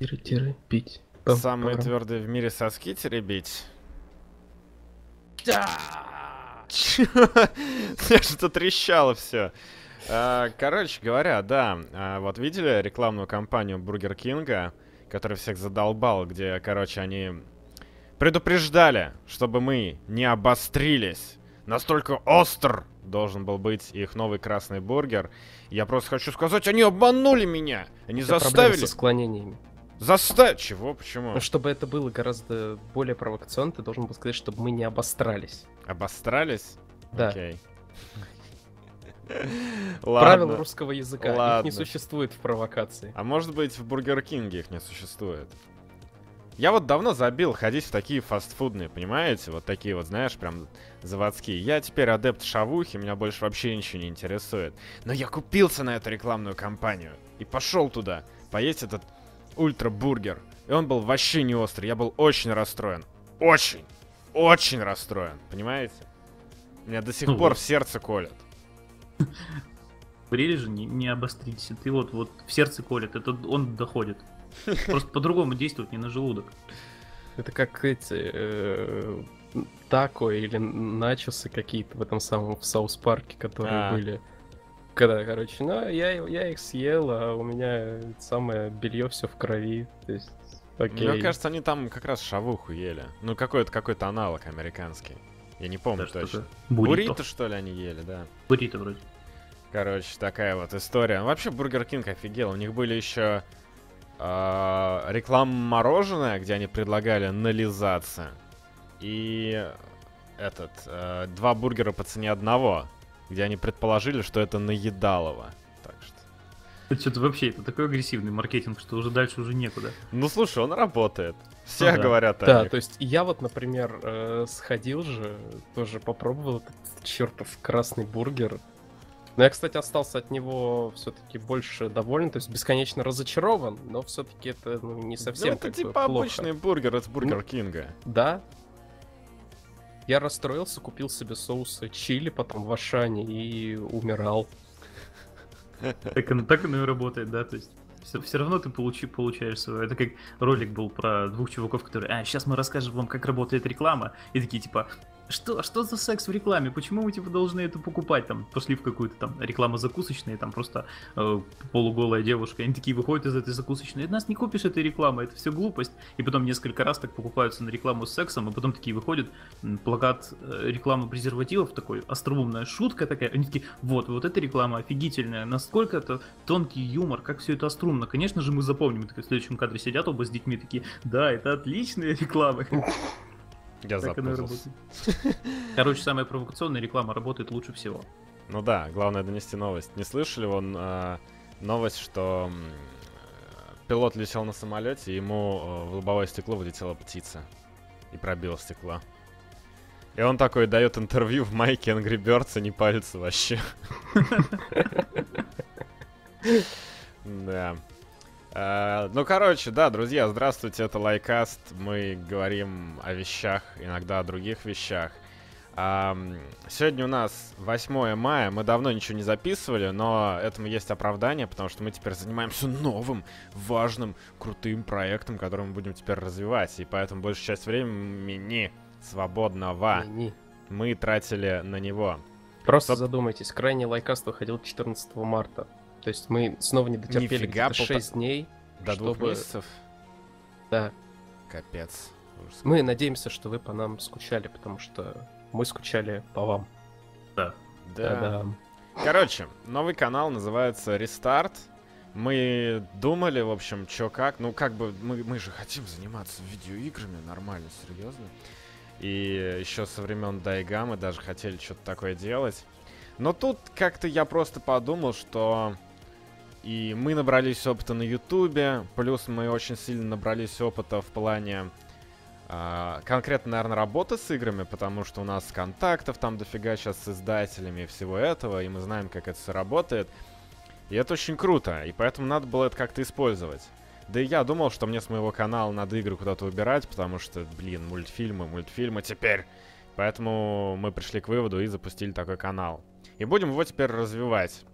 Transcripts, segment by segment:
Теребить. Самые твердые в мире соски теребить. Да! Я что-то трещало все. А, короче говоря, да, а, вот видели рекламную кампанию Бургер Кинга, которая всех задолбал, где, короче, они предупреждали, чтобы мы не обострились. Настолько остр должен был быть их новый красный бургер. Я просто хочу сказать, они обманули меня. Они Это заставили... со склонениями. Заставь! Чего? Почему? Ну, чтобы это было гораздо более провокационно, ты должен был сказать, чтобы мы не обострались. Обострались? Да. Окей. Ладно. Правила русского языка. Ладно. Их не существует в провокации. А может быть в Бургер Кинге их не существует? Я вот давно забил ходить в такие фастфудные, понимаете? Вот такие вот, знаешь, прям заводские. Я теперь адепт шавухи, меня больше вообще ничего не интересует. Но я купился на эту рекламную кампанию и пошел туда поесть этот ультрабургер. И он был вообще не острый. Я был очень расстроен. Очень, очень расстроен. Понимаете? Меня до сих ну, пор вот. в сердце колет. Же, не, не обостритесь. Ты вот, вот в сердце колет, это он доходит. Просто по-другому действует, не на желудок. Это как эти э, тако или начосы какие-то в этом самом в South Park е, которые а. были. Когда, короче, ну, я, я их съел, а у меня самое белье все в крови. То есть, окей. Мне кажется, они там как раз шавуху ели. Ну, какой-то какой-то аналог американский. Я не помню да, точно. Буррито, что ли, они ели, да. Буррито вроде. Короче, такая вот история. Вообще, Бургер Кинг офигел. У них были еще э, реклама мороженое, где они предлагали нализаться. И этот, э, два бургера по цене одного где они предположили, что это наедалово. Так что... Это что-то вообще, это такой агрессивный маркетинг, что уже дальше уже некуда. Ну слушай, он работает. Все ну, да. говорят о Да, них. то есть я вот, например, э, сходил же, тоже попробовал этот чертов красный бургер. Но я, кстати, остался от него все-таки больше доволен, то есть бесконечно разочарован, но все-таки это ну, не совсем ну, это типа плохо. обычный бургер от Бургер ну, Кинга. Да, я расстроился, купил себе соусы чили, потом в Ашане и умирал. Так, оно, так оно и работает, да, то есть все, все равно ты получи, получаешь свое. Это как ролик был про двух чуваков, которые, а, сейчас мы расскажем вам, как работает реклама. И такие, типа, что, что за секс в рекламе? Почему мы типа должны это покупать? Там пошли в какую-то там рекламу закусочной, там просто э, полуголая девушка. Они такие выходят из этой закусочной. Нас не купишь этой рекламы, это все глупость. И потом несколько раз так покупаются на рекламу с сексом, и потом такие выходят плакат э, рекламы презервативов, такой остроумная шутка такая. Они такие, вот, вот эта реклама офигительная, насколько это тонкий юмор, как все это острумно. Конечно же мы запомним. Так в следующем кадре сидят оба с детьми такие, да, это отличная реклама. Я запутался. Короче, самая провокационная реклама работает лучше всего. Ну да, главное донести новость. Не слышали вон э, новость, что э, пилот летел на самолете, и ему э, в лобовое стекло вылетела птица и пробила стекло. И он такой дает интервью в майке Angry Birds, и не палится вообще. Да. Э, ну, короче, да, друзья, здравствуйте, это Лайкаст. Мы говорим о вещах, иногда о других вещах. Сегодня у нас 8 мая, мы давно ничего не записывали, но этому есть оправдание, потому что мы теперь занимаемся новым, важным, крутым проектом, который мы будем теперь развивать. И поэтому большую часть времени свободного мы тратили на него. Просто Стоп. задумайтесь, крайний лайкаст выходил 14 марта. То есть мы снова не дотерпели где-то 6 дней. До чтобы... двух месяцев? Да. Капец. Мы надеемся, что вы по нам скучали, потому что мы скучали по вам. Да. Да. да. Короче, новый канал называется Restart. Мы думали, в общем, чё как. Ну, как бы, мы, мы же хотим заниматься видеоиграми нормально, серьезно. И еще со времен Дайга мы даже хотели что-то такое делать. Но тут как-то я просто подумал, что и мы набрались опыта на Ютубе, плюс мы очень сильно набрались опыта в плане э, конкретно, наверное, работы с играми, потому что у нас контактов там дофига сейчас с издателями и всего этого, и мы знаем, как это все работает. И это очень круто, и поэтому надо было это как-то использовать. Да и я думал, что мне с моего канала надо игры куда-то убирать, потому что, блин, мультфильмы, мультфильмы теперь. Поэтому мы пришли к выводу и запустили такой канал. И будем его теперь развивать.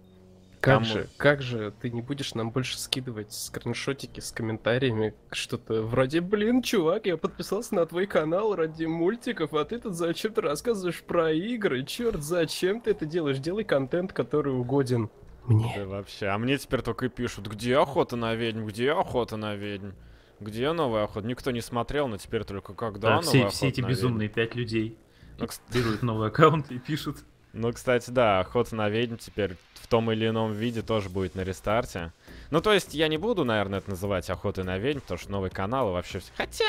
Как же, как же ты не будешь нам больше скидывать скриншотики с комментариями, что-то вроде, блин, чувак, я подписался на твой канал ради мультиков, а ты тут зачем-то рассказываешь про игры, черт, зачем ты это делаешь? Делай контент, который угоден мне. Да вообще, а мне теперь только и пишут, где охота на ведьм, где охота на ведьм, где новая охота. Никто не смотрел, но теперь только когда Да, новая все, охота все эти на безумные пять людей Ну, делают новый аккаунт и пишут. Ну, кстати, да, охота на ведьм теперь в том или ином виде тоже будет на рестарте. Ну, то есть я не буду, наверное, это называть охотой на ведьм, потому что новый канал и вообще все. Хотя,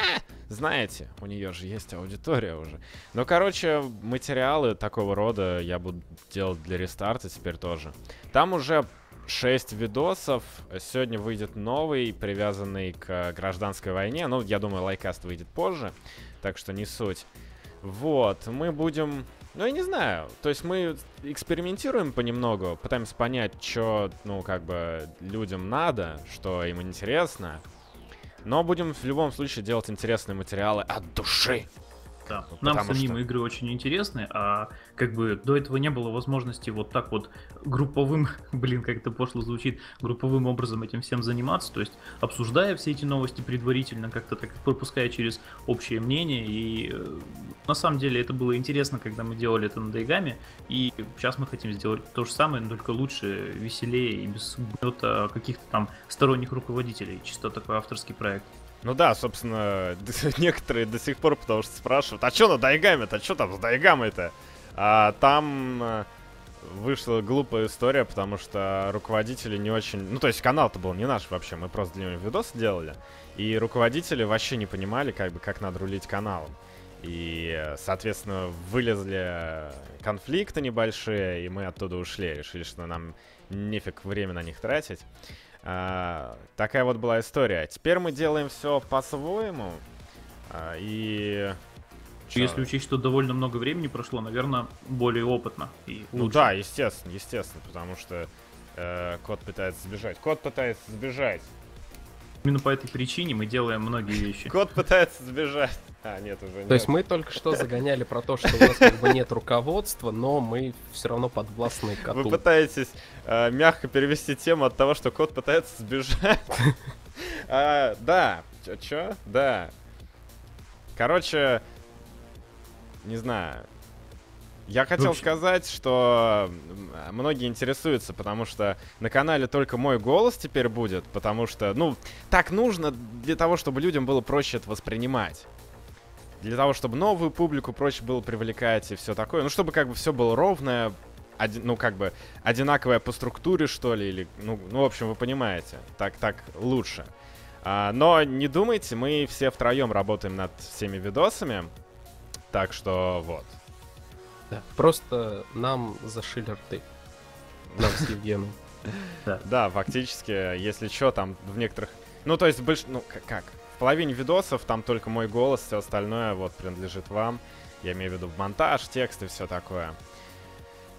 знаете, у нее же есть аудитория уже. Ну, короче, материалы такого рода я буду делать для рестарта теперь тоже. Там уже 6 видосов. Сегодня выйдет новый, привязанный к гражданской войне. Ну, я думаю, лайкаст выйдет позже, так что не суть. Вот, мы будем... Ну, я не знаю. То есть мы экспериментируем понемногу, пытаемся понять, что, ну, как бы, людям надо, что им интересно. Но будем в любом случае делать интересные материалы от души. Да. Ну, Нам самим что- игры очень интересны, а как бы до этого не было возможности вот так вот групповым, блин, как это пошло звучит, групповым образом этим всем заниматься, то есть обсуждая все эти новости предварительно, как-то так пропуская через общее мнение, и э, на самом деле это было интересно, когда мы делали это на Дайгаме, и сейчас мы хотим сделать то же самое, но только лучше, веселее и без гнета каких-то там сторонних руководителей, чисто такой авторский проект. Ну да, собственно, некоторые до сих пор потому что спрашивают, а что на Дайгаме-то, а что там с Дайгамой-то? А там э, вышла глупая история, потому что руководители не очень... Ну, то есть канал-то был не наш вообще, мы просто для него видос делали. И руководители вообще не понимали, как бы, как надо рулить каналом. И, э, соответственно, вылезли конфликты небольшие, и мы оттуда ушли. Решили, что нам нефиг время на них тратить. А, такая вот была история. Теперь мы делаем все по-своему. А, и... чё? Если учесть, что довольно много времени прошло, наверное, более опытно и Ну да, естественно, естественно, потому что э, кот пытается сбежать. Кот пытается сбежать. Именно по этой причине мы делаем многие вещи. Кот пытается сбежать. А, нет, уже нет. То есть мы только что загоняли про то, что у нас как бы нет руководства, но мы все равно подвластны Вы коту. пытаетесь э, мягко перевести тему от того, что кот пытается сбежать. А, Да, чё- чё? Да. Короче, не знаю. Я хотел общем- сказать, что многие интересуются, потому что на канале только мой голос теперь будет, потому что, ну, так нужно для того, чтобы людям было проще это воспринимать. Для того, чтобы новую публику проще было привлекать и все такое. Ну, чтобы как бы все было ровное, оди- ну, как бы одинаковое по структуре, что ли, или, ну, ну, в общем, вы понимаете, так, так лучше. А, но не думайте, мы все втроем работаем над всеми видосами, так что вот. Да, Просто нам зашили рты. Нам с Евгеном. Да, фактически, если что, там в некоторых... Ну, то есть, больш... ну, как? Половине видосов там только мой голос, все остальное вот принадлежит вам. Я имею в виду монтаж, текст и все такое.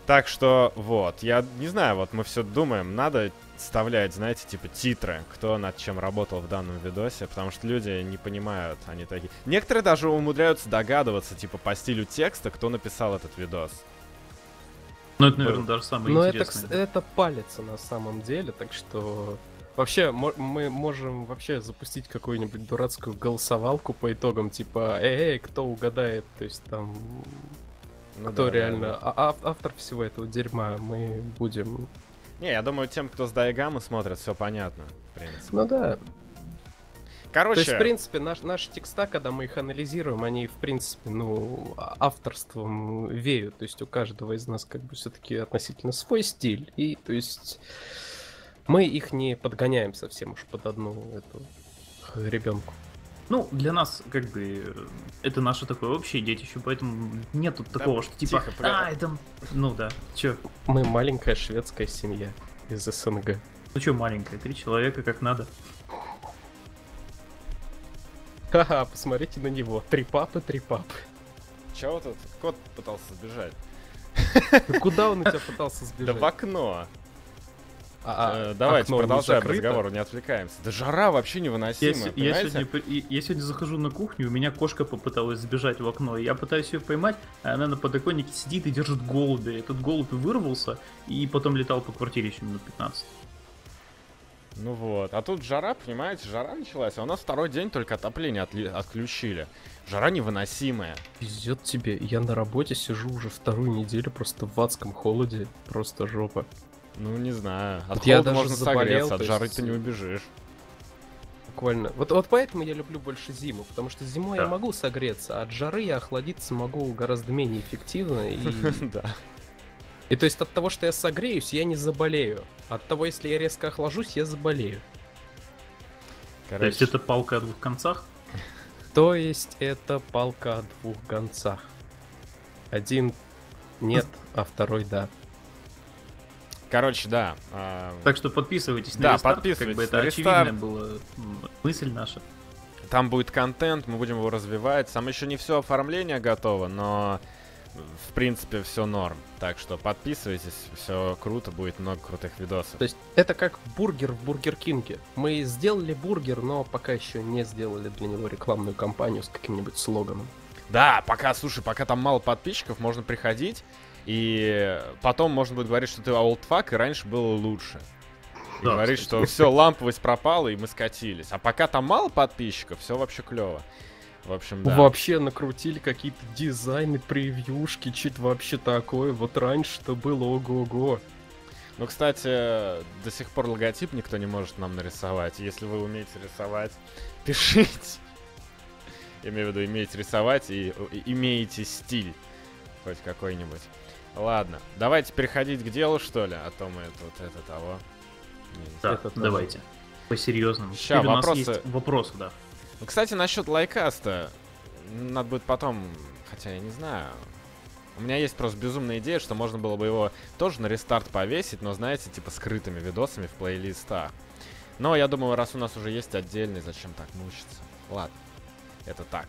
Так что, вот, я не знаю, вот мы все думаем, надо вставлять, знаете, типа титры, кто над чем работал в данном видосе, потому что люди не понимают, они такие... Некоторые даже умудряются догадываться, типа, по стилю текста, кто написал этот видос. Но это, наверное, даже самое Но это, интересное. кс- это палится на самом деле, так что... Вообще, мы можем вообще запустить какую-нибудь дурацкую голосовалку по итогам, типа, эй, кто угадает, то есть там, Ну кто да, да, реально да. а- ав- автор всего этого дерьма, мы будем... Не, я думаю, тем, кто с Дайгамы смотрит, все понятно, в принципе. Ну да, Короче, То есть, в принципе, наш, наши текста, когда мы их анализируем, они, в принципе, ну, а- авторством веют. То есть у каждого из нас как бы все-таки относительно свой стиль. И, то есть, мы их не подгоняем совсем уж под одну эту ребенку. Ну, для нас, как бы, это наше такое общее детище, поэтому нету такого, что типа, тихо, а, это... Ну да, чё? Мы маленькая шведская семья из СНГ. Ну чё маленькое, три человека, как надо. Ха-ха, посмотрите на него. Три папы, три папы. чего тут? Кот пытался сбежать. Куда он у тебя пытался Да сбежать? в окно. А, э, давайте продолжаем разговор, не отвлекаемся. Да жара вообще невыносимая, я, я, сегодня, я сегодня захожу на кухню, у меня кошка попыталась сбежать в окно, и я пытаюсь ее поймать, а она на подоконнике сидит и держит голубя. Этот голубь вырвался, и потом летал по квартире еще минут 15. Ну вот, а тут жара, понимаете, жара началась, а у нас второй день только отопление отли- отключили. Жара невыносимая. Везет тебе, я на работе сижу уже вторую неделю просто в адском холоде, просто жопа. Ну, не знаю. От вот я даже можно заболел, согреться, от жары есть... ты не убежишь. Буквально. Вот, вот поэтому я люблю больше зиму, потому что зимой да. я могу согреться, а от жары я охладиться могу гораздо менее эффективно. И... да. И то есть от того, что я согреюсь, я не заболею. От того, если я резко охлажусь, я заболею. Короче. То есть это палка о двух концах? То есть это палка о двух концах. Один нет, а второй да. Короче, да. Э... Так что подписывайтесь на да, рестарт, подписывайтесь как бы это очевидная была мысль наша. Там будет контент, мы будем его развивать. Там еще не все оформление готово, но в принципе все норм. Так что подписывайтесь, все круто, будет много крутых видосов. То есть это как бургер в Бургер Кинге. Мы сделали бургер, но пока еще не сделали для него рекламную кампанию с каким-нибудь слоганом. Да, пока, слушай, пока там мало подписчиков, можно приходить, и потом можно будет говорить, что ты олдфак, и раньше было лучше. И да, говорить, кстати. что все, ламповость пропала, и мы скатились. А пока там мало подписчиков, все вообще клево. В общем, да. Вообще накрутили какие-то дизайны, превьюшки, что-то вообще такое. Вот раньше-то было ого-го. Ну, кстати, до сих пор логотип никто не может нам нарисовать. Если вы умеете рисовать, пишите. Я имею в виду, имеете рисовать и, и имеете стиль хоть какой-нибудь. Ладно, давайте переходить к делу, что ли, а то мы тут это того. Да, это давайте. По серьезному. Сейчас вопросы. У нас есть вопросы, да. Ну, кстати, насчет лайкаста. Надо будет потом, хотя я не знаю. У меня есть просто безумная идея, что можно было бы его тоже на рестарт повесить, но, знаете, типа скрытыми видосами в плейлистах. Но я думаю, раз у нас уже есть отдельный, зачем так мучиться? Ладно, это так,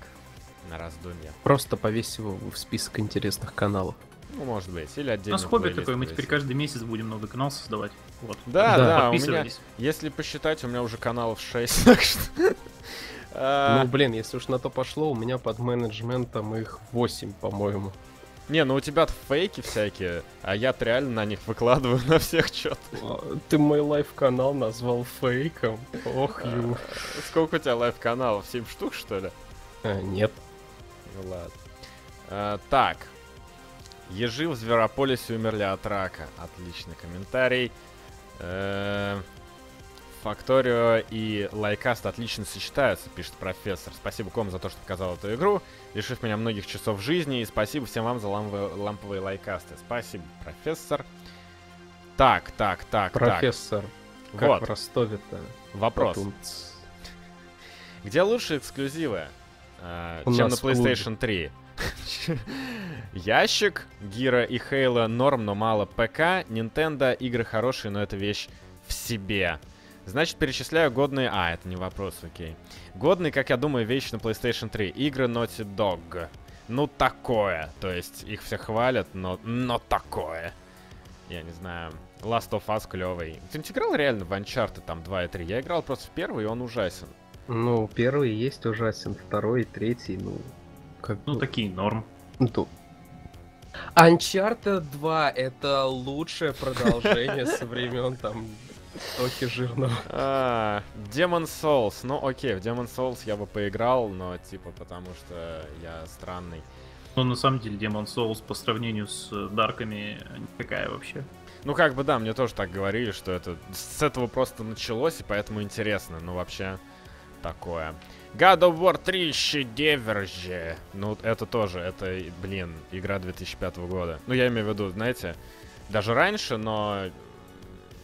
на раздумье. Просто повесь его в список интересных каналов. Ну, может быть. Или отдельно. У нас хобби такое, мы теперь каждый месяц будем новый канал создавать. Вот. Да, да, да у меня, если посчитать, у меня уже каналов 6, так что... А, ну, блин, если уж на то пошло, у меня под менеджментом их 8, по-моему. Не, ну у тебя фейки всякие, а я реально на них выкладываю на всех что-то. А, ты мой live -канал назвал фейком? Ох, ю. А, сколько у тебя live -каналов? 7 штук, что ли? нет. Ну ладно. так, Ежи в Зверополисе умерли от рака. Отличный комментарий. Э, Factorio и Лайкаст отлично сочетаются, пишет профессор. Спасибо ком за то, что показал эту игру, лишив меня многих часов жизни, и спасибо всем вам за ламповые, ламповые лайкасты. Спасибо, профессор. Так, так, так, Профессор, так. как вот. в Ростове-то? Вопрос. Потунц. Где лучше эксклюзивы, э, чем на PlayStation 3? Ящик, Гира и Хейла норм, но мало ПК. Nintendo игры хорошие, но это вещь в себе. Значит, перечисляю годные... А, это не вопрос, окей. Годные, как я думаю, вещи на PlayStation 3. Игры Naughty Dog. Ну, такое. То есть, их все хвалят, но, но такое. Я не знаю. Last of Us клевый. Ты не играл реально в Uncharted там 2 и 3? Я играл просто в первый, и он ужасен. Ну, первый есть ужасен, второй, третий, ну, как ну, бы... такие норм. Ну, Uncharted 2 это лучшее продолжение со времен там Токи жирного. А, Demon Souls. Ну окей, в Demon Souls я бы поиграл, но типа потому что я странный. Ну на самом деле Demon Souls по сравнению с Дарками никакая вообще. Ну как бы да, мне тоже так говорили, что это с этого просто началось, и поэтому интересно. Ну вообще такое. God of War 3 шедевр же. Ну, это тоже, это, блин, игра 2005 года. Ну, я имею в виду, знаете, даже раньше, но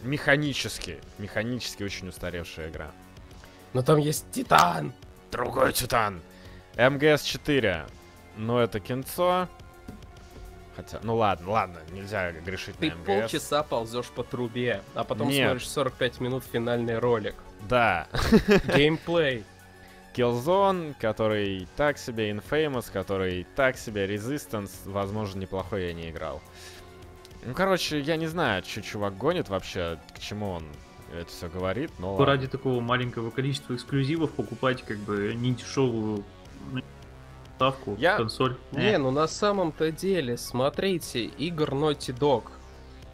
механически, механически очень устаревшая игра. Но там есть Титан! Другой Титан! МГС 4. Ну, это кинцо. Хотя, ну ладно, ладно, нельзя грешить Ты на МГС. полчаса ползешь по трубе, а потом Нет. смотришь 45 минут финальный ролик. Да. Геймплей. Killzone, который так себе, Infamous, который так себе, Resistance, возможно, неплохой я не играл. Ну, короче, я не знаю, что чувак гонит вообще, к чему он это все говорит, но... Ну, ради такого маленького количества эксклюзивов покупать как бы не дешевую ставку, я... консоль. Не, э. ну на самом-то деле, смотрите, игр Naughty Dog.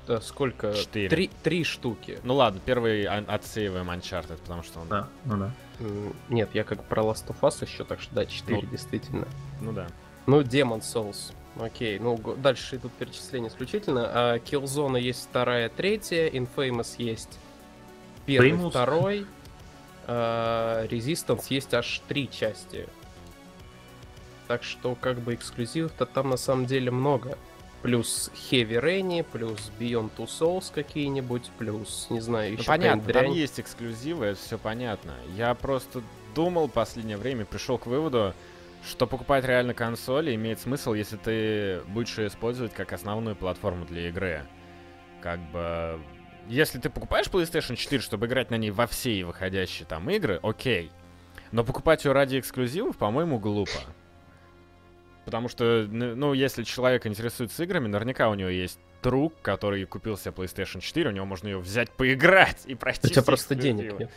Да, сколько? Четыре. Три, три штуки. Ну ладно, первый отсеиваем Uncharted, потому что он... Да, ну да. Нет, я как про Last of Us еще, так что да, 4 ну, действительно. Ну да. Ну, Demon Souls. Окей, ну дальше идут перечисления исключительно. А Killzone есть вторая, третья, Infamous есть первый, Famous. второй. А, Resistance есть аж три части. Так что как бы эксклюзивов-то там на самом деле много. Плюс Heavy Rain, плюс Beyond Two Souls какие-нибудь, плюс, не знаю, еще ну, понятно, там есть эксклюзивы, это все понятно. Я просто думал в последнее время, пришел к выводу, что покупать реально консоли имеет смысл, если ты будешь ее использовать как основную платформу для игры. Как бы... Если ты покупаешь PlayStation 4, чтобы играть на ней во все выходящие там игры, окей. Но покупать ее ради эксклюзивов, по-моему, глупо. Потому что, ну, если человек интересуется играми, наверняка у него есть друг, который купил себе PlayStation 4, у него можно ее взять поиграть и пройти. У тебя просто денег нет.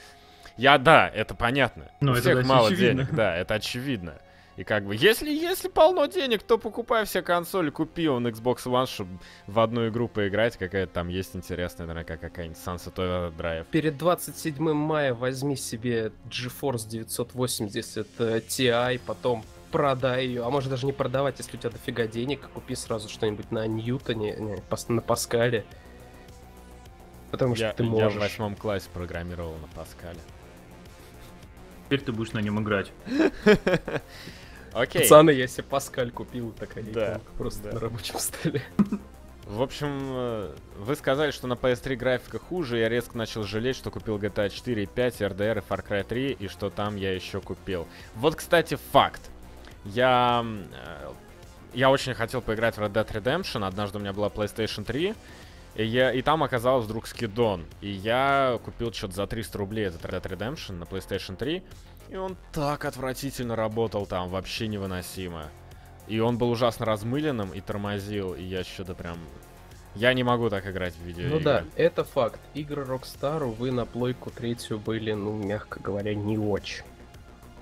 Я, да, это понятно. Ну, у всех мало очевидно. денег, да, это очевидно. И как бы, если, если полно денег, то покупай все консоли, купи он Xbox One, чтобы в одну игру поиграть, какая-то там есть интересная, наверное, какая-нибудь Sunset Overdrive. Перед 27 мая возьми себе GeForce 980 Ti, потом продай ее, а может даже не продавать, если у тебя дофига денег, купи сразу что-нибудь на Ньютоне, не, на Паскале. Потому что я, ты можешь. Я в восьмом классе программировал на Паскале. Теперь ты будешь на нем играть. Окей. Пацаны, я себе Паскаль купил, такая да, просто да. на рабочем столе. В общем, э, вы сказали, что на PS3 графика хуже, я резко начал жалеть, что купил GTA 4, 5, RDR и Far Cry 3, и что там я еще купил. Вот, кстати, факт. Я... Э, я очень хотел поиграть в Red Dead Redemption, однажды у меня была PlayStation 3, и, я, и там оказался вдруг скидон. И я купил что-то за 300 рублей этот Red Dead Redemption на PlayStation 3, и он так отвратительно работал там, вообще невыносимо. И он был ужасно размыленным и тормозил, и я что-то прям... Я не могу так играть в видеоигры. Ну да, это факт. Игры Rockstar, увы, на плойку третью были, ну, мягко говоря, не очень.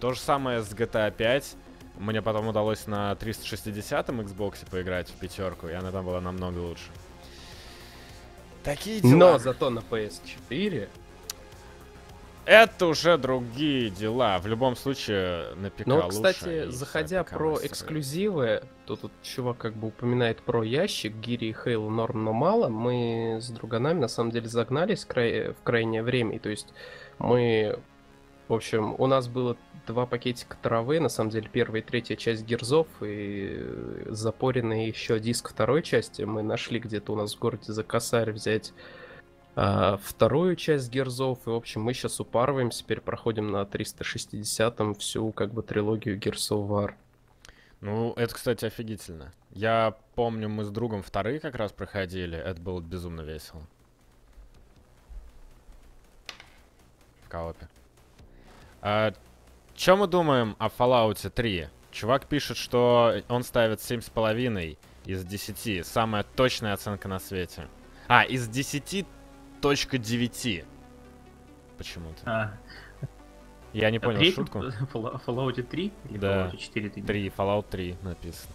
То же самое с GTA 5. Мне потом удалось на 360-м Xbox поиграть в пятерку, и она там была намного лучше. Такие дела. Но зато на PS4 это уже другие дела. В любом случае, на ПК Ну, кстати, заходя про эксклюзивы, то тут чувак как бы упоминает про ящик, Гири и Хейл норм, но мало. Мы с друганами на самом деле загнались в, край... в крайнее время. То есть мы... В общем, у нас было два пакетика травы, на самом деле первая и третья часть герзов, и запоренный еще диск второй части. Мы нашли где-то у нас в городе за косарь взять а, вторую часть Герзов. И, в общем, мы сейчас упарываемся, теперь проходим на 360-м всю, как бы, трилогию War. Ну, это, кстати, офигительно. Я помню, мы с другом вторые как раз проходили. Это было безумно весело. В коопе. А, Чем мы думаем о Fallout 3? Чувак пишет, что он ставит 7,5 из 10. Самая точная оценка на свете. А, из 10 точка девяти. Почему-то. А. Я не а понял третий, шутку. Fallout 3 или да. Fallout 4 ты 3, Fallout 3 написано.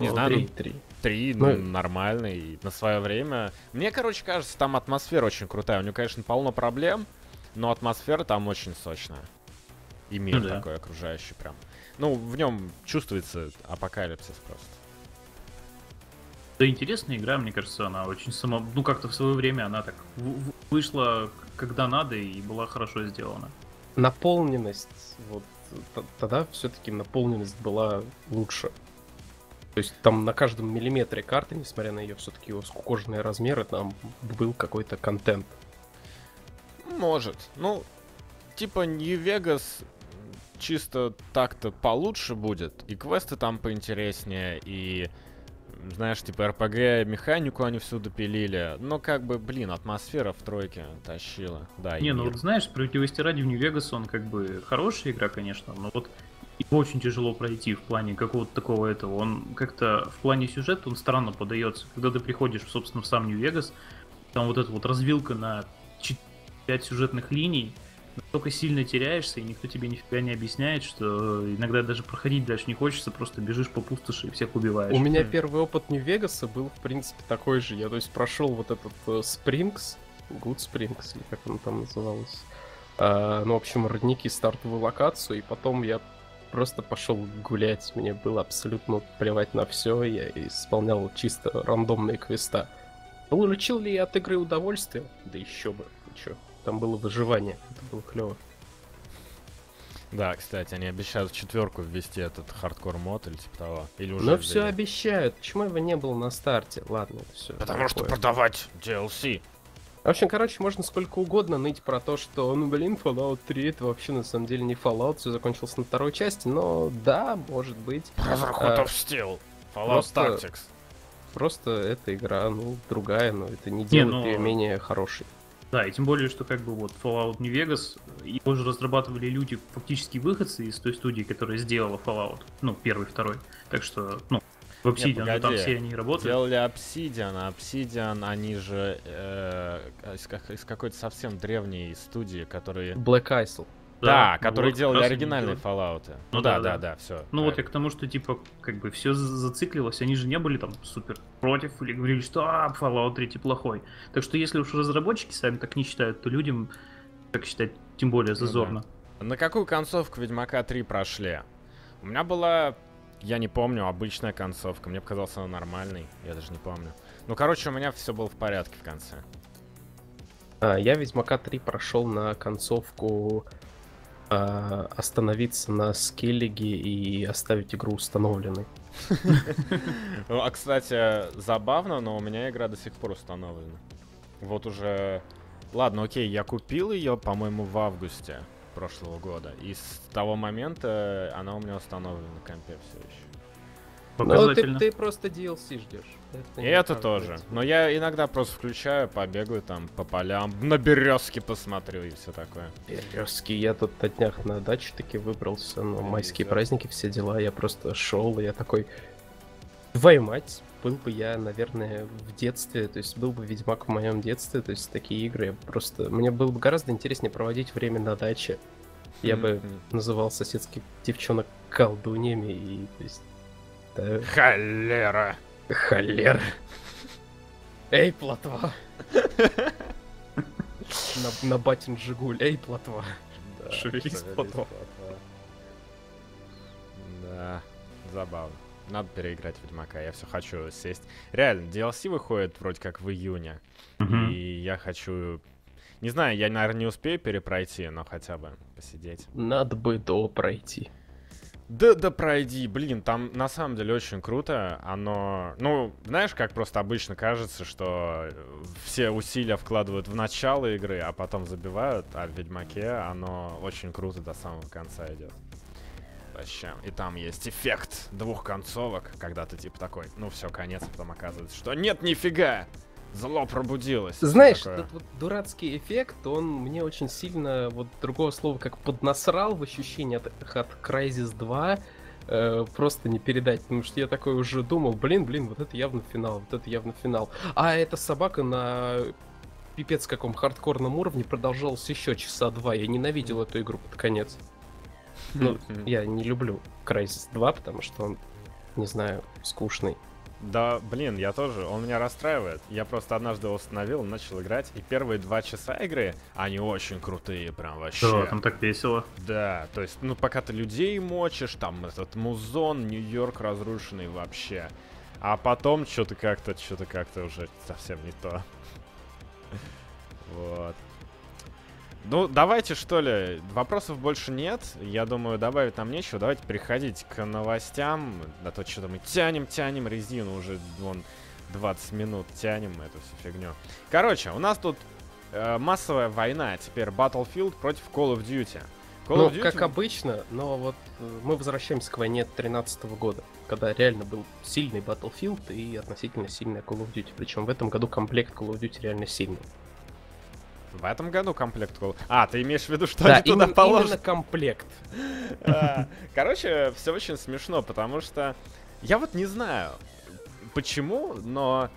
Не Fallout знаю, 3, 3. 3 ну, нормальный, на свое время. Мне, короче, кажется, там атмосфера очень крутая. У него, конечно, полно проблем, но атмосфера там очень сочная. И мир ну, да. такой окружающий прям. Ну, в нем чувствуется апокалипсис просто. Да, интересная игра, мне кажется, она очень сама... Ну, как-то в свое время она так вышла, когда надо, и была хорошо сделана. Наполненность, вот тогда все-таки наполненность была лучше. То есть там на каждом миллиметре карты, несмотря на ее все-таки скукоженные размеры, там был какой-то контент. Может. Ну, типа Нью-Вегас чисто так-то получше будет, и квесты там поинтереснее, и знаешь, типа RPG механику они всюду пилили. Но как бы, блин, атмосфера в тройке тащила. Да, Не, ну вот знаешь, справедливости ради в Нью-Вегас он как бы хорошая игра, конечно, но вот его очень тяжело пройти в плане какого-то такого этого. Он как-то в плане сюжета он странно подается. Когда ты приходишь, собственно, в сам Нью-Вегас, там вот эта вот развилка на 5 сюжетных линий, настолько сильно теряешься, и никто тебе нифига не объясняет, что иногда даже проходить дальше не хочется, просто бежишь по пустоши и всех убиваешь. У меня первый опыт Нью-Вегаса был, в принципе, такой же. Я, то есть, прошел вот этот э, Спрингс, Good Springs, или как он там назывался. А, ну, в общем, родники стартовую локацию, и потом я просто пошел гулять. Мне было абсолютно плевать на все. Я исполнял чисто рандомные квеста. Получил ли я от игры удовольствие? Да еще бы. Чё? Там было выживание. Это было клево. Да, кстати, они обещают в четверку ввести этот хардкор мод или типа того. Или уже Но все обещают. Почему его не было на старте? Ладно, все. Потому такое. что продавать DLC. В общем, короче, можно сколько угодно ныть про то, что, ну, блин, Fallout 3 это вообще на самом деле не Fallout, все закончилось на второй части, но да, может быть. Brotherhood а, of Steel, Fallout просто, Tactics. Просто эта игра, ну, другая, но это не делает не, но... ее менее хорошей. Да, и тем более, что как бы вот Fallout New Vegas, его же разрабатывали люди, фактически выходцы из той студии, которая сделала Fallout, ну, первый, второй. Так что, ну, в Obsidian, Нет, там все они работают. Делали Obsidian, а Obsidian, они же э, из, из какой-то совсем древней студии, которые... Black Isle. Да, да которые вот, делали оригинальные Fallout. Ну, ну да, да, да, да, все. Ну правильно. вот я к тому, что типа как бы все зациклилось, они же не были там супер против или говорили, что а, Fallout 3 плохой. Так что если уж разработчики сами так не считают, то людям, как считать, тем более зазорно. Ну, да. На какую концовку Ведьмака 3 прошли? У меня была я не помню, обычная концовка. Мне показалось она нормальной. Я даже не помню. Ну, короче, у меня все было в порядке в конце. А, я Ведьмака 3 прошел на концовку а, остановиться на скеллиге и оставить игру установленной. Ну, а, кстати, забавно, но у меня игра до сих пор установлена. Вот уже... Ладно, окей, я купил ее, по-моему, в августе прошлого года. И с того момента она у меня установлена на компе все еще. Ну, ты, ты просто DLC ждешь. Это и это тоже. Быть. Но я иногда просто включаю, побегаю там по полям, на березки посмотрю и все такое. Березки. Я тут на днях на даче таки выбрался, но майские праздники, все дела. Я просто шел, и я такой, твою мать, был бы я, наверное, в детстве, то есть был бы Ведьмак в моем детстве, то есть такие игры, просто мне было бы гораздо интереснее проводить время на даче. Я mm-hmm. бы называл соседских девчонок колдуньями и, то есть... Да... Холера! Холера! Эй, плотва! на, на батин Жигуль, эй, плотва! Да, Шевелись, плотва. Да, забавно. Надо переиграть Ведьмака, я все хочу сесть. Реально, DLC выходит вроде как в июне. Mm-hmm. И я хочу... Не знаю, я, наверное, не успею перепройти, но хотя бы посидеть. Надо бы до пройти. Да, да пройди, блин, там на самом деле очень круто. Оно, ну, знаешь, как просто обычно кажется, что все усилия вкладывают в начало игры, а потом забивают, а в Ведьмаке оно очень круто до самого конца идет вообще. И там есть эффект двух концовок, когда ты типа такой, ну все, конец, а потом оказывается, что нет, нифига! Зло пробудилось. Знаешь, этот вот дурацкий эффект, он мне очень сильно, вот другого слова, как поднасрал в ощущении от, от Crysis 2, э, просто не передать, потому что я такой уже думал, блин, блин, вот это явно финал, вот это явно финал. А эта собака на пипец каком хардкорном уровне продолжалась еще часа два, я ненавидел эту игру под конец. Ну, я не люблю Crysis 2, потому что он, не знаю, скучный. Да, блин, я тоже. Он меня расстраивает. Я просто однажды его установил, начал играть, и первые два часа игры, они очень крутые, прям вообще. Да, там так весело. Да, то есть, ну, пока ты людей мочишь, там этот музон, Нью-Йорк разрушенный вообще. А потом что-то как-то, что-то как-то уже совсем не то. Вот. Ну, давайте, что ли, вопросов больше нет. Я думаю, добавить нам нечего. Давайте переходить к новостям. А то что-то мы тянем, тянем резину уже, вон, 20 минут тянем эту всю фигню. Короче, у нас тут э, массовая война. Теперь Battlefield против Call of Duty. Call ну, of Duty... как обычно, но вот э, мы возвращаемся к войне 13 года, когда реально был сильный Battlefield и относительно сильный Call of Duty. Причем в этом году комплект Call of Duty реально сильный. В этом году комплект Call А, ты имеешь в виду, что да, они туда именно, положат? именно комплект. А, Короче, все очень смешно, потому что я вот не знаю, почему, но...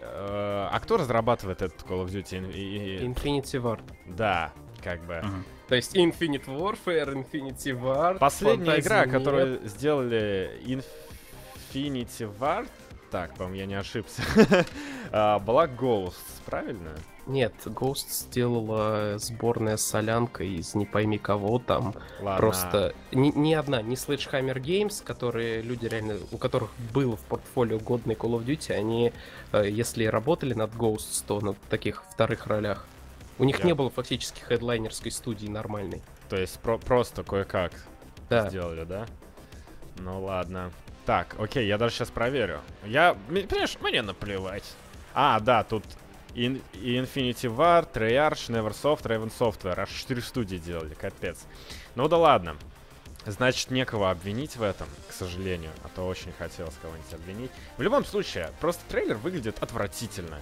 э, А кто разрабатывает этот Call of Duty? Infinity Ward. Да, как бы. То есть Infinite Warfare, Infinity Ward. Последняя игра, нет. которую сделали Infinity Ward, так, по-моему, я не ошибся, а, была Ghosts, правильно? Нет, Ghost сделала сборная солянка из не пойми кого там. Ладно. Просто ни, ни одна, ни Sledgehammer Games, которые люди реально, у которых был в портфолио годный Call of Duty, они, э, если работали над Ghosts, то на таких вторых ролях. У них Я- не было фактически хедлайнерской студии нормальной. То есть про- просто кое-как Да. сделали, да? Ну ладно. Так, окей, я даже сейчас проверю. Я, понимаешь, мне наплевать. А, да, тут и Infinity Ward, Treyarch, Neversoft, Raven Software. Аж 4 студии делали, капец. Ну да ладно. Значит, некого обвинить в этом, к сожалению. А то очень хотелось кого-нибудь обвинить. В любом случае, просто трейлер выглядит отвратительно.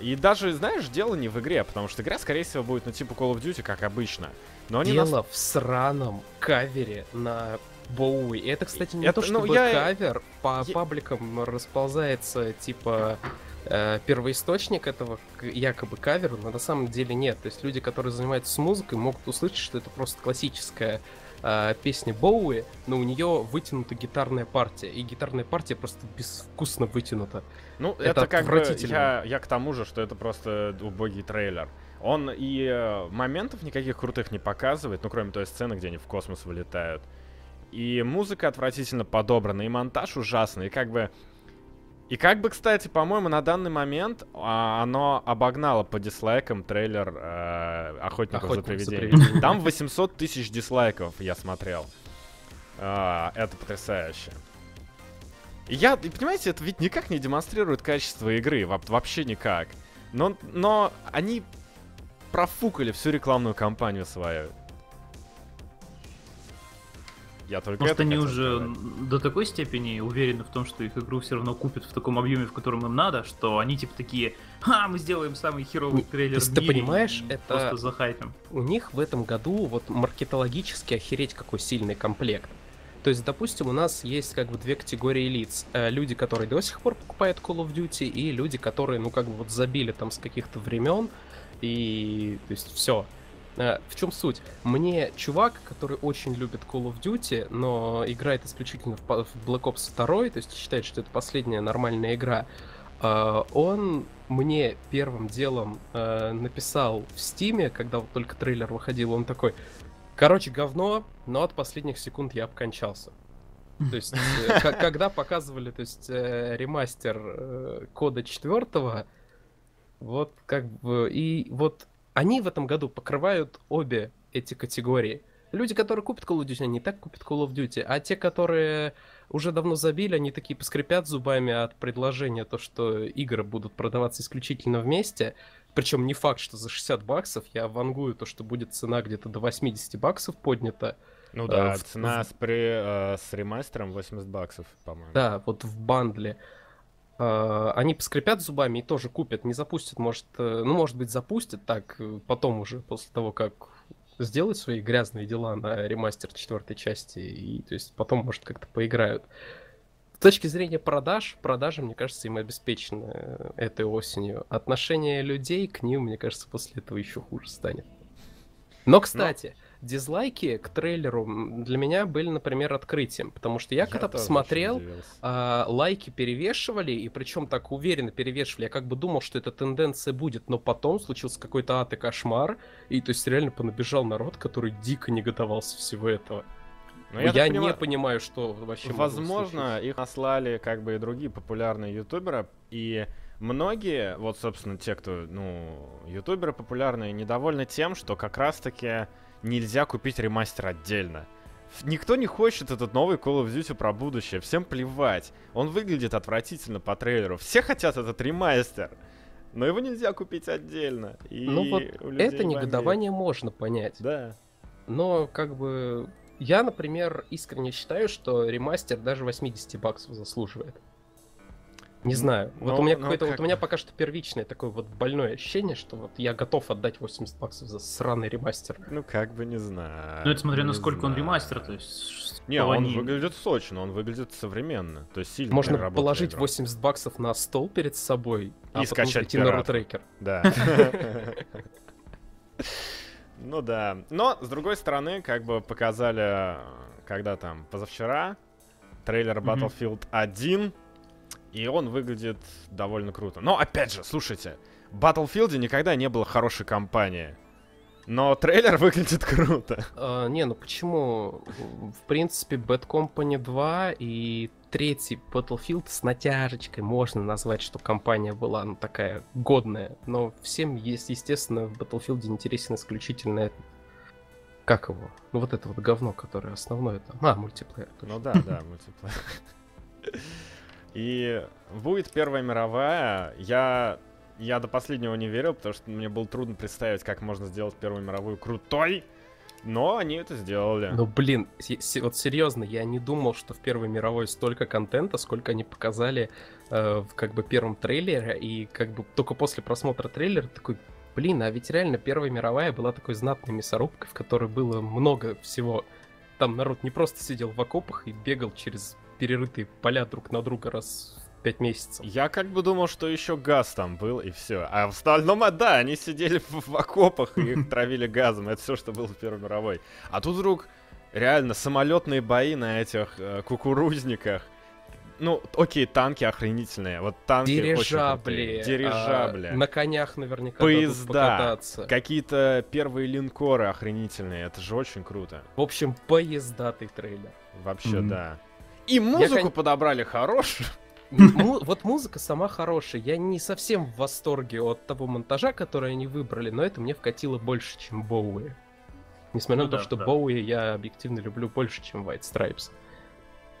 И даже, знаешь, дело не в игре, потому что игра, скорее всего, будет, ну, типа Call of Duty, как обычно. Но они нас- Дело в сраном кавере на Боуи. И Это, кстати, не Это- то, ну, чтобы я- кавер по я- пабликам расползается, типа, э, первоисточник этого якобы кавера, но на самом деле нет. То есть люди, которые занимаются музыкой, могут услышать, что это просто классическая э, песня Боуи, но у нее вытянута гитарная партия, и гитарная партия просто безвкусно вытянута. Ну, это, Это как бы отвратительно. я, я к тому же, что это просто убогий трейлер. Он и э, моментов никаких крутых не показывает, ну, кроме той сцены, где они в космос вылетают. И музыка отвратительно подобрана, и монтаж ужасный, и как бы... И как бы, кстати, по-моему, на данный момент а, оно обогнало по дизлайкам трейлер э, «Охотников, «Охотников за привидениями». Там 800 тысяч дизлайков я смотрел. А, это потрясающе. Я, понимаете, это ведь никак не демонстрирует качество игры, во- вообще никак. Но, но они профукали всю рекламную кампанию свою. Я только Может, это они уже сказать. до такой степени уверены в том, что их игру все равно купят в таком объеме, в котором им надо, что они типа такие, ха, мы сделаем самый херовый трейлер то есть в ты мире понимаешь, и это- просто захайпим. у них в этом году вот маркетологически охереть какой сильный комплект. То есть, допустим, у нас есть как бы две категории лиц. Э, Люди, которые до сих пор покупают Call of Duty, и люди, которые, ну, как бы вот забили там с каких-то времен, и, то есть, все. В чем суть? Мне чувак, который очень любит Call of Duty, но играет исключительно в Black Ops 2, то есть считает, что это последняя нормальная игра, э, он мне первым делом э, написал в Стиме, когда вот только трейлер выходил, он такой, короче, говно, но от последних секунд я обкончался. То есть, э, когда показывали, то есть, э, ремастер э, кода четвертого, вот как бы, и вот они в этом году покрывают обе эти категории. Люди, которые купят Call of Duty, они и так купят Call of Duty, а те, которые уже давно забили, они такие поскрипят зубами от предложения, то, что игры будут продаваться исключительно вместе, причем не факт, что за 60 баксов, я вангую то, что будет цена где-то до 80 баксов поднята, Ну да, в- цена с, при, э, с ремастером 80 баксов, по-моему. Да, вот в бандле. Они поскрипят зубами и тоже купят, не запустят, может, э, ну, может быть, запустят так, э, потом уже, после того, как сделают свои грязные дела на ремастер четвертой части, и, то есть, потом, может, как-то поиграют. С точки зрения продаж, продажи, мне кажется, им обеспечены э, этой осенью. Отношение людей к ним, мне кажется, после этого еще хуже станет. Но, кстати, дизлайки к трейлеру для меня были, например, открытием, потому что я, когда тоже очень посмотрел, а, лайки перевешивали, и причем так уверенно перевешивали. Я как бы думал, что эта тенденция будет, но потом случился какой-то ад и кошмар, и то есть реально понабежал народ, который дико негодовал со всего этого. Ну, я так не понимаю, понимаю, что вообще Возможно, их наслали как бы и другие популярные ютуберы, и многие, вот, собственно, те, кто, ну, ютуберы популярные, недовольны тем, что как раз-таки нельзя купить ремастер отдельно. Никто не хочет этот новый Call of Duty про будущее, всем плевать. Он выглядит отвратительно по трейлеру. Все хотят этот ремастер, но его нельзя купить отдельно. И Ну вот это бомбит. негодование можно понять. Да. Но как бы я, например, искренне считаю, что ремастер даже 80 баксов заслуживает. Не знаю. Вот у меня какое-то, как- вот у меня пока что первичное такое вот больное ощущение, что вот я готов отдать 80 баксов за сраный ремастер. Ну, как бы не знаю. Ну это смотря не насколько он знаю. ремастер, то есть... Не, он они- выглядит сочно, он выглядит современно. То есть сильно Можно положить игра. 80 баксов на стол перед собой, а И потом скачать зайти на рутрекер. Да. Ну да. Но, с другой стороны, как бы показали, когда там, позавчера, трейлер. Battlefield 1, и он выглядит довольно круто. Но, опять же, слушайте, в Battlefield никогда не было хорошей кампании. Но трейлер выглядит круто. А, не, ну почему? В принципе, Bad Company 2 и третий Battlefield с натяжечкой можно назвать, что компания была ну, такая годная. Но всем есть, естественно, в Battlefield интересен исключительно этот... Как его? Ну вот это вот говно, которое основное там. А, мультиплеер. точно. Ну да, да, мультиплеер. И будет Первая мировая. Я, я до последнего не верил, потому что мне было трудно представить, как можно сделать Первую мировую крутой. Но они это сделали. Ну блин, вот серьезно, я не думал, что в Первой мировой столько контента, сколько они показали э, в как бы первом трейлере, и как бы только после просмотра трейлера такой, блин, а ведь реально Первая мировая была такой знатной мясорубкой, в которой было много всего. Там народ не просто сидел в окопах и бегал через перерытые поля друг на друга раз в пять месяцев. Я как бы думал, что еще газ там был, и все. А в остальном, а, да, они сидели в, в окопах и их травили газом. Это все, что было в Первой мировой. А тут вдруг реально самолетные бои на этих э, кукурузниках. Ну, окей, танки охренительные. Вот танки Дирижабли. Дирижабли. а, на конях наверняка Поезда. Какие-то первые линкоры охренительные. Это же очень круто. В общем, поездатый трейлер. Вообще, Мгм. да. И музыку кон- подобрали хорошую. Му- вот музыка сама хорошая. Я не совсем в восторге от того монтажа, который они выбрали, но это мне вкатило больше, чем Боуи. Несмотря Ну на то, что да. Боуи я объективно люблю больше, чем White Stripes.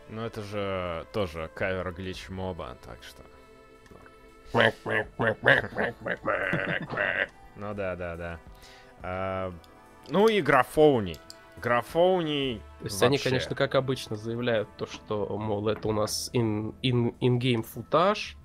Ну, это же тоже кавер глич моба, так что... Ну да, да, да. А, ну и графоуний. Графоуний. То есть они, вообще. конечно, как обычно заявляют то, что, мол, это у нас in- in- in-game футаж.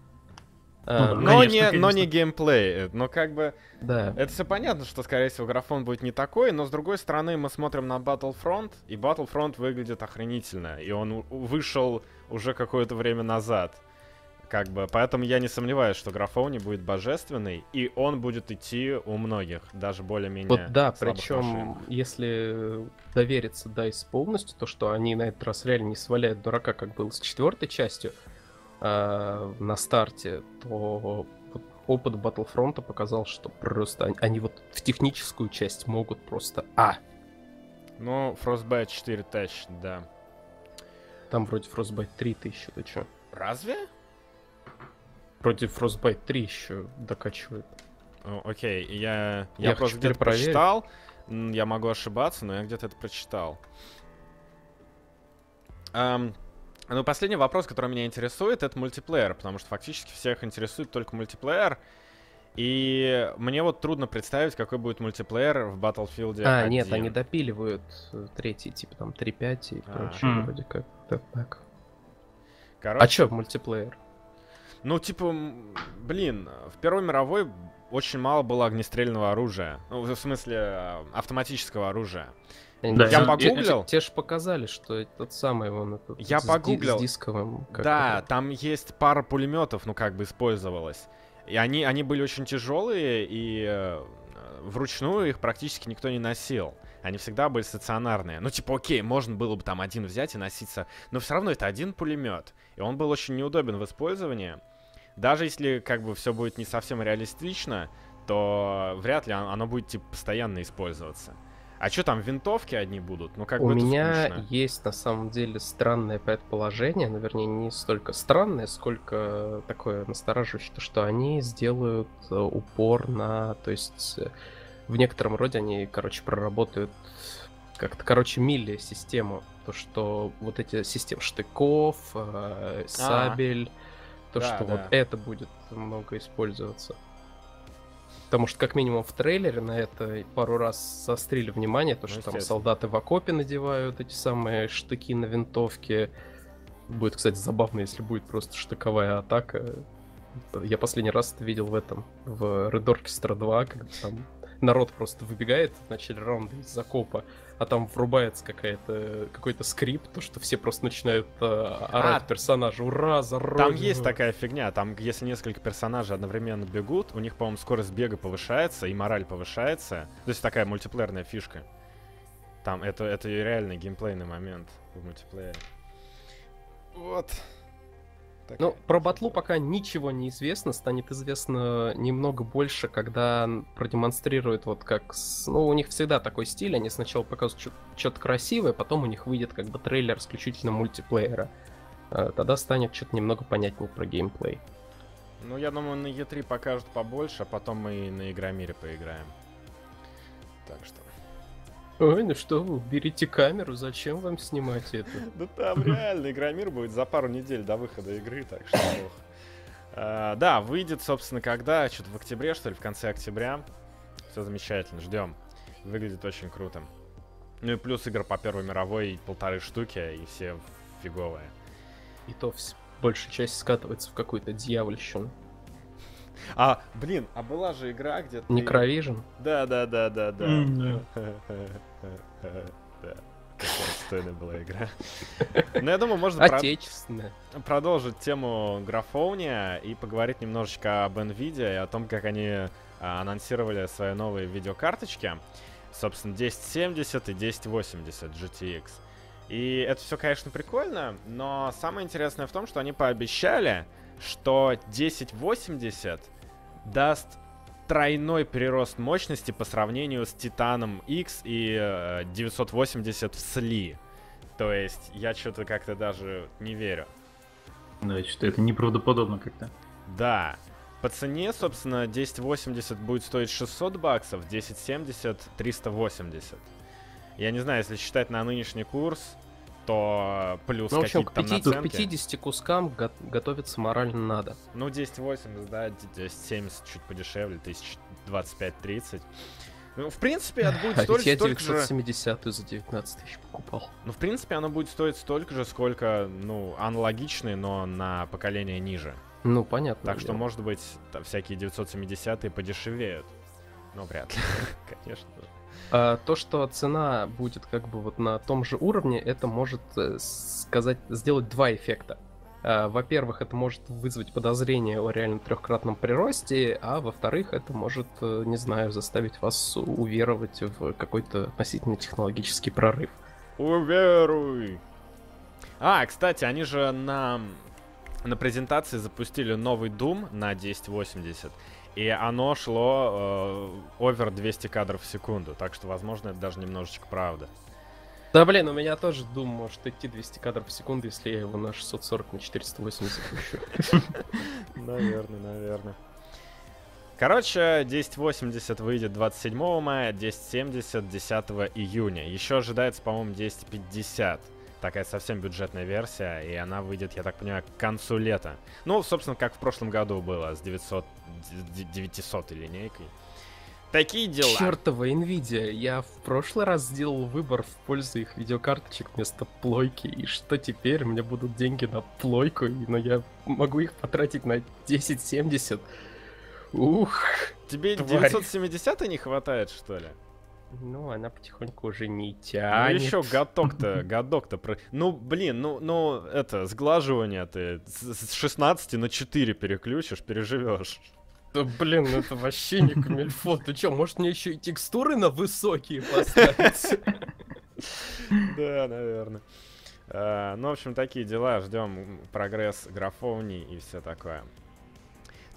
А, Ну, Но, конечно, не, но конечно. не геймплей. э, Но как бы... да. Это все понятно, что, скорее всего, графон будет не такой, но, с другой стороны, мы смотрим на Battlefront, и Battlefront выглядит охренительно. И он вышел уже какое-то время назад. Как бы, поэтому я не сомневаюсь, что графони будет божественный, и он будет идти у многих, даже более-менее Вот да, причем, машин. если довериться DICE полностью, то, что они на этот раз реально не сваляют дурака, как было с четвертой частью а, на старте, то опыт Battlefront показал, что просто они, они вот в техническую часть могут просто... А, Ну, Frostbite 4 Touch, да. там вроде Frostbite 3 ты еще, ты чё? Разве? Вроде Frostbite 3 еще докачивает. О, окей, я, я, Я просто где-то прочитал, я могу ошибаться, но я где-то это прочитал. Ам, ну, последний вопрос, который меня интересует, это мультиплеер, потому что фактически всех интересует только мультиплеер. И мне вот трудно представить, какой будет мультиплеер в Battlefield А, 1. нет, они допиливают э, третий, типа там 3.5 и А. прочее, М. вроде как. Да, так. Короче, А чё мультиплеер? Ну, типа, блин, в Первой мировой очень мало было огнестрельного оружия. Ну, в смысле, э, автоматического оружия. Да, те- я те- погуглил. Те, же показали, что этот самый вон этот Я с ди- погуглил. с дисковым. да, это. там есть пара пулеметов, ну как бы использовалась. И они, они были очень тяжелые, и э, вручную их практически никто не носил. Они всегда были стационарные. Ну, типа, окей, можно было бы там один взять и носиться, но все равно это один пулемет. И он был очень неудобен в использовании. Даже если как бы все будет не совсем реалистично, то вряд ли оно будет типа постоянно использоваться. А что там, винтовки одни будут? Ну, как У бы меня скучно. есть на самом деле странное предположение, ну, вернее, не столько странное, сколько такое настораживающее, то, что они сделают э, упор на, то есть э, в некотором роде они, короче, проработают как-то, короче, милли систему, то, что вот эти системы штыков, э, сабель, то, Да, что да. вот это будет много использоваться. Потому что, как минимум, в трейлере на это пару раз заострили внимание, то, Ну, что там солдаты в окопе надевают эти самые штыки на винтовке. Будет, кстати, забавно, если будет просто штыковая атака Я последний раз это видел в этом, в Red Orchestra 2, когда там народ просто выбегает в начале раунда из закопа, а там врубается какая-то какой-то скрипт, то что все просто начинают э, орать а, персонажа. Ура, за родину! Там есть такая фигня, там если несколько персонажей одновременно бегут, у них, по-моему, скорость бега повышается и мораль повышается. То есть такая мультиплеерная фишка. Там это, это реальный геймплейный момент в мультиплеере. Вот. Ну, про батлу пока ничего не известно, станет известно немного больше, когда продемонстрируют вот как... Ну, у них всегда такой стиль, они сначала показывают что-то красивое, потом у них выйдет как бы трейлер исключительно мультиплеера. А, тогда станет что-то немного понятнее про геймплей. Ну, я думаю, на E3 покажут побольше, а потом мы и на Игромире поиграем. Так что... Ой, ну что вы, берите камеру, зачем вам снимать это? Да там реально Игромир будет за пару недель до выхода игры, так что а, Да, выйдет, собственно, когда? Что-то в октябре, что ли, в конце октября. Все замечательно, ждем. Выглядит очень круто. Ну и плюс игр по Первой мировой полторы штуки, и все фиговые. И то большая часть скатывается в какую-то дьявольщину. А, блин, а была же игра, где ты... Necrovision? Да, да, да, да, да. Да. Какая отстойная была игра. Ну, я думаю, можно Отечественная. продолжить тему графония и поговорить немножечко об NVIDIA и о том, как они а, анонсировали свои новые видеокарточки. Собственно, 1070 и 1080 GTX. И это все, конечно, прикольно, но самое интересное в том, что они пообещали, что 1080 даст тройной прирост мощности по сравнению с Титаном X и э, 980 в сли. То есть я что-то как-то даже не верю. Да, что это неправдоподобно как-то. Да. По цене, собственно, 1080 будет стоить 600 баксов, 1070 380. Я не знаю, если считать на нынешний курс, то плюс ну, в общем, какие-то к, 50, к 50 кускам го- готовиться морально надо. Ну, 1080, да, 1070 чуть подешевле, 1025-30. Ну, в принципе, это будет стоить я столько 970 же... за 19 тысяч покупал. Ну, в принципе, оно будет стоить столько же, сколько, ну, аналогичные, но на поколение ниже. Ну, понятно. Так что, может быть, там всякие 970 подешевеют. Но вряд ли, конечно же. А, то, что цена будет как бы вот на том же уровне, это может э, сказать, сделать два эффекта. А, во-первых, это может вызвать подозрение о реально трехкратном приросте, а во-вторых, это может, э, не знаю, заставить вас уверовать в какой-то относительно технологический прорыв. Уверуй! А, кстати, они же на, на презентации запустили новый Doom на 1080. И оно шло э, овер 200 кадров в секунду. Так что, возможно, это даже немножечко правда. Да блин, у меня тоже Doom может идти 200 кадров в секунду, если я его на 640 на 480 запущу. Наверное, наверное. Короче, 1080 выйдет 27 мая, 1070 10 июня. Еще ожидается, по-моему, 1050 такая совсем бюджетная версия, и она выйдет, я так понимаю, к концу лета. Ну, собственно, как в прошлом году было с 900, 900 линейкой. Такие дела. Чертова Nvidia, я в прошлый раз сделал выбор в пользу их видеокарточек вместо плойки, и что теперь? Мне будут деньги на плойку, но я могу их потратить на 1070. Ух, Тебе тварь. 970 не хватает, что ли? Ну, она потихоньку уже не тянет. Ну, еще годок-то, годок-то. Про... Ну, блин, ну, ну, это, сглаживание ты с 16 на 4 переключишь, переживешь. Да, блин, ну это вообще не камильфо. Ты что, может мне еще и текстуры на высокие поставить? Да, наверное. А, ну, в общем, такие дела. Ждем прогресс графовней и все такое.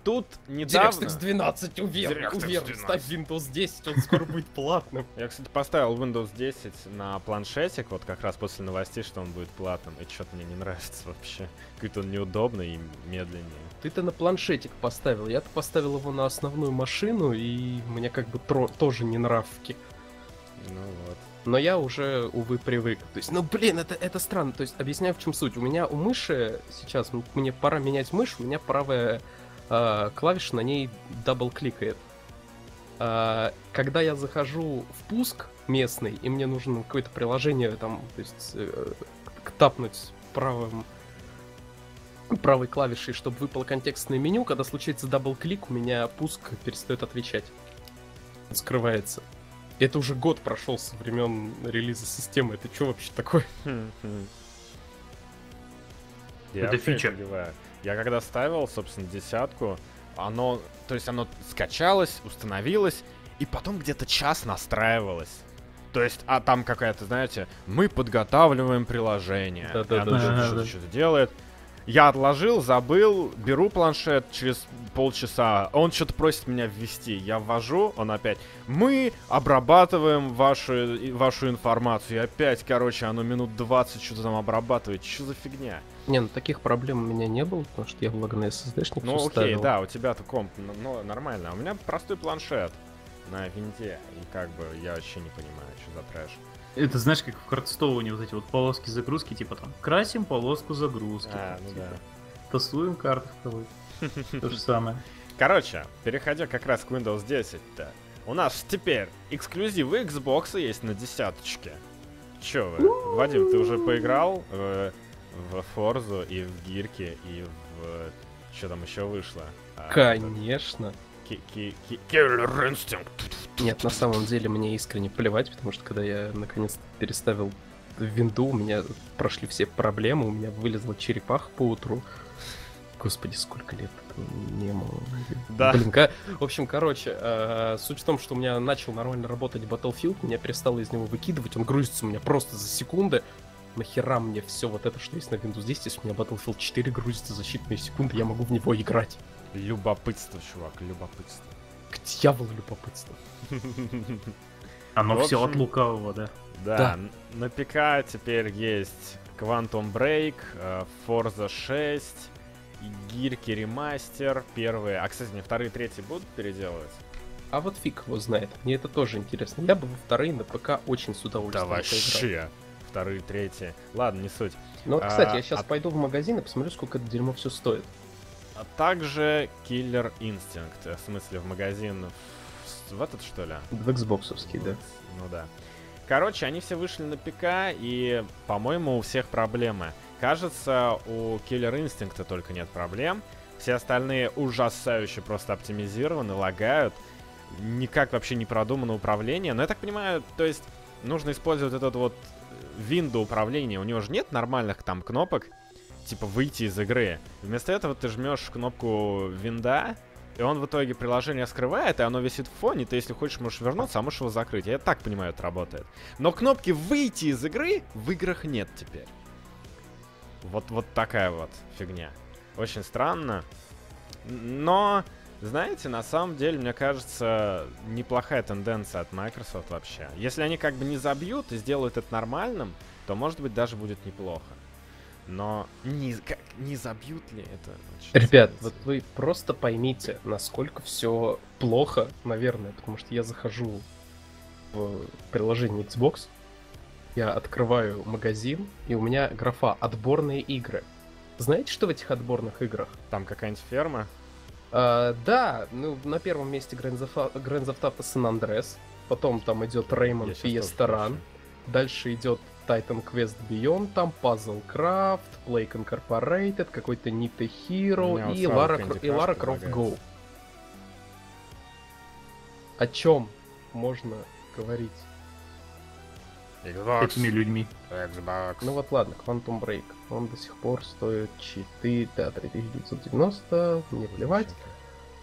Тут недавно... DirectX 12 уверен, уверен, ставь Windows 10, он скоро будет платным. Я, кстати, поставил Windows 10 на планшетик, вот как раз после новостей, что он будет платным, и что-то мне не нравится вообще. Какой-то он неудобный и медленнее. Ты-то на планшетик поставил, я-то поставил его на основную машину, и мне как бы тро- тоже не нравки. Ну вот. Но я уже, увы, привык. То есть, ну блин, это, это странно. То есть, объясняю, в чем суть. У меня у мыши сейчас, мне пора менять мышь, у меня правая э, клавиша на ней double -кликает. Э, когда я захожу в пуск местный, и мне нужно какое-то приложение там, то есть, э, тапнуть правым правой клавишей, чтобы выпало контекстное меню. Когда случается double click, у меня пуск перестает отвечать. Скрывается. Это уже год прошел со времен релиза системы. Это что вообще такое? Хм, хм. Это фича. Я когда ставил, собственно, десятку, оно, то есть оно скачалось, установилось, и потом где-то час настраивалось. То есть, а там какая-то, знаете, мы подготавливаем приложение. Что-то- Да-да-да. что-то что-то делает. Я отложил, забыл, беру планшет через полчаса, он что-то просит меня ввести. Я ввожу, он опять. Мы обрабатываем вашу, вашу информацию. И опять, короче, оно минут 20 что-то там обрабатывает. Что за фигня? Не, ну таких проблем у меня не было, потому что я в на SSD-шник Ну окей, ставил. да, у тебя-то комп, ну, нормально. А у меня простой планшет на винде. И как бы я вообще не понимаю, что за трэш. Это знаешь, как в Хардстоуне вот эти вот полоски загрузки, типа там красим полоску загрузки. А, там, ну типа, да. Тасуем карты в кого То же самое. Короче, переходя как раз к Windows 10-то, у нас теперь эксклюзивы Xbox есть на десяточке. Чё вы? Вадим, ты уже поиграл э, в Forza и в Гирке и в... Что там еще вышло? А, Конечно. Ки- ки- ки- Killer Instinct. Нет, на самом деле мне искренне плевать, потому что когда я наконец переставил винду, у меня прошли все проблемы, у меня вылезла черепаха по утру. Господи, сколько лет этому мему. Да. Блин, ка- в общем, короче, э, суть в том, что у меня начал нормально работать Battlefield, меня перестало из него выкидывать, он грузится у меня просто за секунды. Нахера мне все вот это, что есть на Windows 10, если у меня Battlefield 4 грузится за считанные секунды, я могу в него играть. Любопытство, чувак, любопытство. К дьяволу любопытство. Оно все от лукавого, да. Да, Да. на ПК теперь есть Quantum Break, э, Forza 6, и Гирки ремастер первые. А, кстати, не вторые, третьи будут переделывать? А вот фиг его знает. Мне это тоже интересно. Я бы во вторые на ПК очень с Да удовольствием поиграл. вообще. Вторые, третьи. Ладно, не суть. Ну вот, кстати, А, я сейчас а- пойду в магазин и посмотрю, сколько это дерьмо все стоит. А также Killer Instinct. э, В смысле, в магазин в, в этот, что ли? В Xboxовский, да. Ну да. Короче, они все вышли на ПК, и, по-моему, у всех проблемы. Кажется, у Killer Instinct только нет проблем. Все остальные ужасающе просто оптимизированы, лагают. Никак вообще не продумано управление. Но я так понимаю, то есть нужно использовать этот вот винду управления. У него же нет нормальных там кнопок, типа выйти из игры. Вместо этого ты жмешь кнопку винда, и он в итоге приложение скрывает, и оно висит в фоне, ты если хочешь можешь вернуться, а можешь его закрыть. Я так понимаю, это работает. Но кнопки выйти из игры в играх нет теперь. Вот, вот такая вот фигня. Очень странно. Но, знаете, на самом деле, мне кажется, неплохая тенденция от Microsoft вообще. Если они как бы не забьют и сделают это нормальным, то, может быть, даже будет неплохо. Но не, как, не забьют ли это? Ребят, сомнительно. вот вы просто поймите, насколько все плохо, наверное, потому что я захожу в приложение Xbox, я открываю магазин, и у меня графа «Отборные игры». Знаете, что в этих отборных играх? Там какая-нибудь ферма? А, да, ну, на первом месте Grand Theft Auto- San Andreas, потом там идет Rayman Fiesta Run, дальше идет Titan Quest Beyond, там Puzzle Craft, Plague Incorporated, какой-то Nita Hero вот и Lara, Candy и Lara Croft. Go. О чем можно говорить? Xbox, Этими людьми. Xbox. Ну вот ладно, Quantum Break. Он до сих пор стоит 4, да, 3990, мне плевать.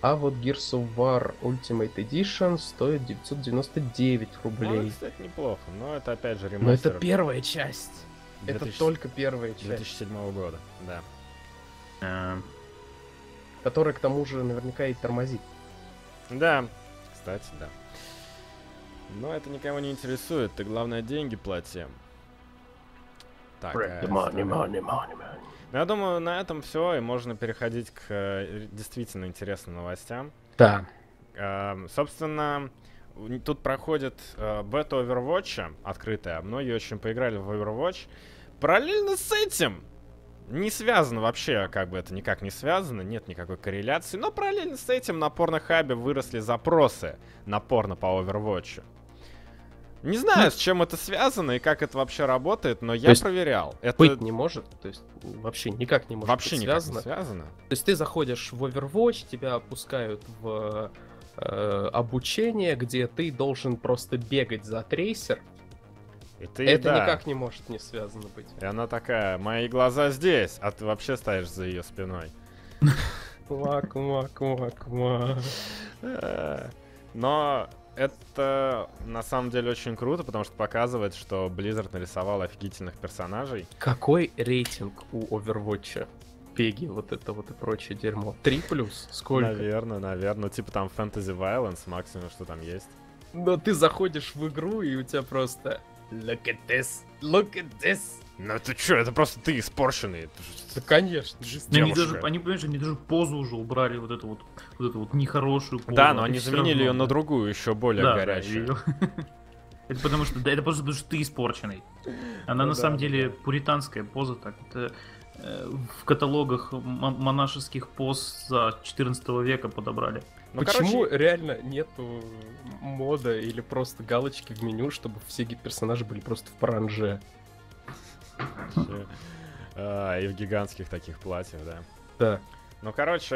А вот Gears of War Ultimate Edition стоит 999 Ну, рублей. это, кстати, неплохо, но это опять же Но это первая часть. Это 2000 только первая часть. 2007 года, да. Э, Которая к тому же наверняка и тормозит. Да, кстати, да. Но это никого не интересует, ты главное деньги плати. Так, э, ну, я думаю, на этом все, и можно переходить к э, действительно интересным новостям. Да. Эм, собственно, тут проходит э, бета Overwatch открытая. Многие очень поиграли в Overwatch. Параллельно с этим, не связано вообще, как бы это никак не связано, нет никакой корреляции, но параллельно с этим на порнохабе выросли запросы на порно по Overwatch. Не знаю, Ну, с чем это связано и как это вообще работает, но я проверял. Это Быть не может, то есть вообще никак не может вообще быть никак не связано. связано. То есть ты заходишь в Overwatch, тебя опускают в э, обучение, где ты должен просто бегать за трейсер. И ты, Это да. никак не может не связано быть. И она такая, мои глаза здесь, а ты вообще стоишь за ее спиной. Ква, ква, ква, ква. Э, Но это на самом деле очень круто, потому что показывает, что Blizzard нарисовал офигительных персонажей. Какой рейтинг у Overwatch? Пеги, вот это вот и прочее дерьмо. Три плюс? Сколько? Наверное, наверное. Ну, типа там Fantasy Violence, максимум, что там есть. Но ты заходишь в игру, и у тебя просто... Look at this, look at this. Ну ты чё, это просто ты испорченный. Да, конечно. Ну, они Девушка. даже, они, понимаешь, они даже позу уже убрали, вот эту вот, вот эту вот нехорошую позу. Да, но а они заменили ее равно, на да. другую, еще более Да, да, горячую. видел. Это потому что, да, это просто потому что ты испорченный. Она Ну на да, самом ну деле да. пуританская поза, так это э, в каталогах мо- монашеских поз за 14 века подобрали. Ну, Почему короче, реально нету мода или просто галочки в меню, чтобы все персонажи были просто в паранже? А, и в гигантских таких платьях, да. Да. Ну, короче,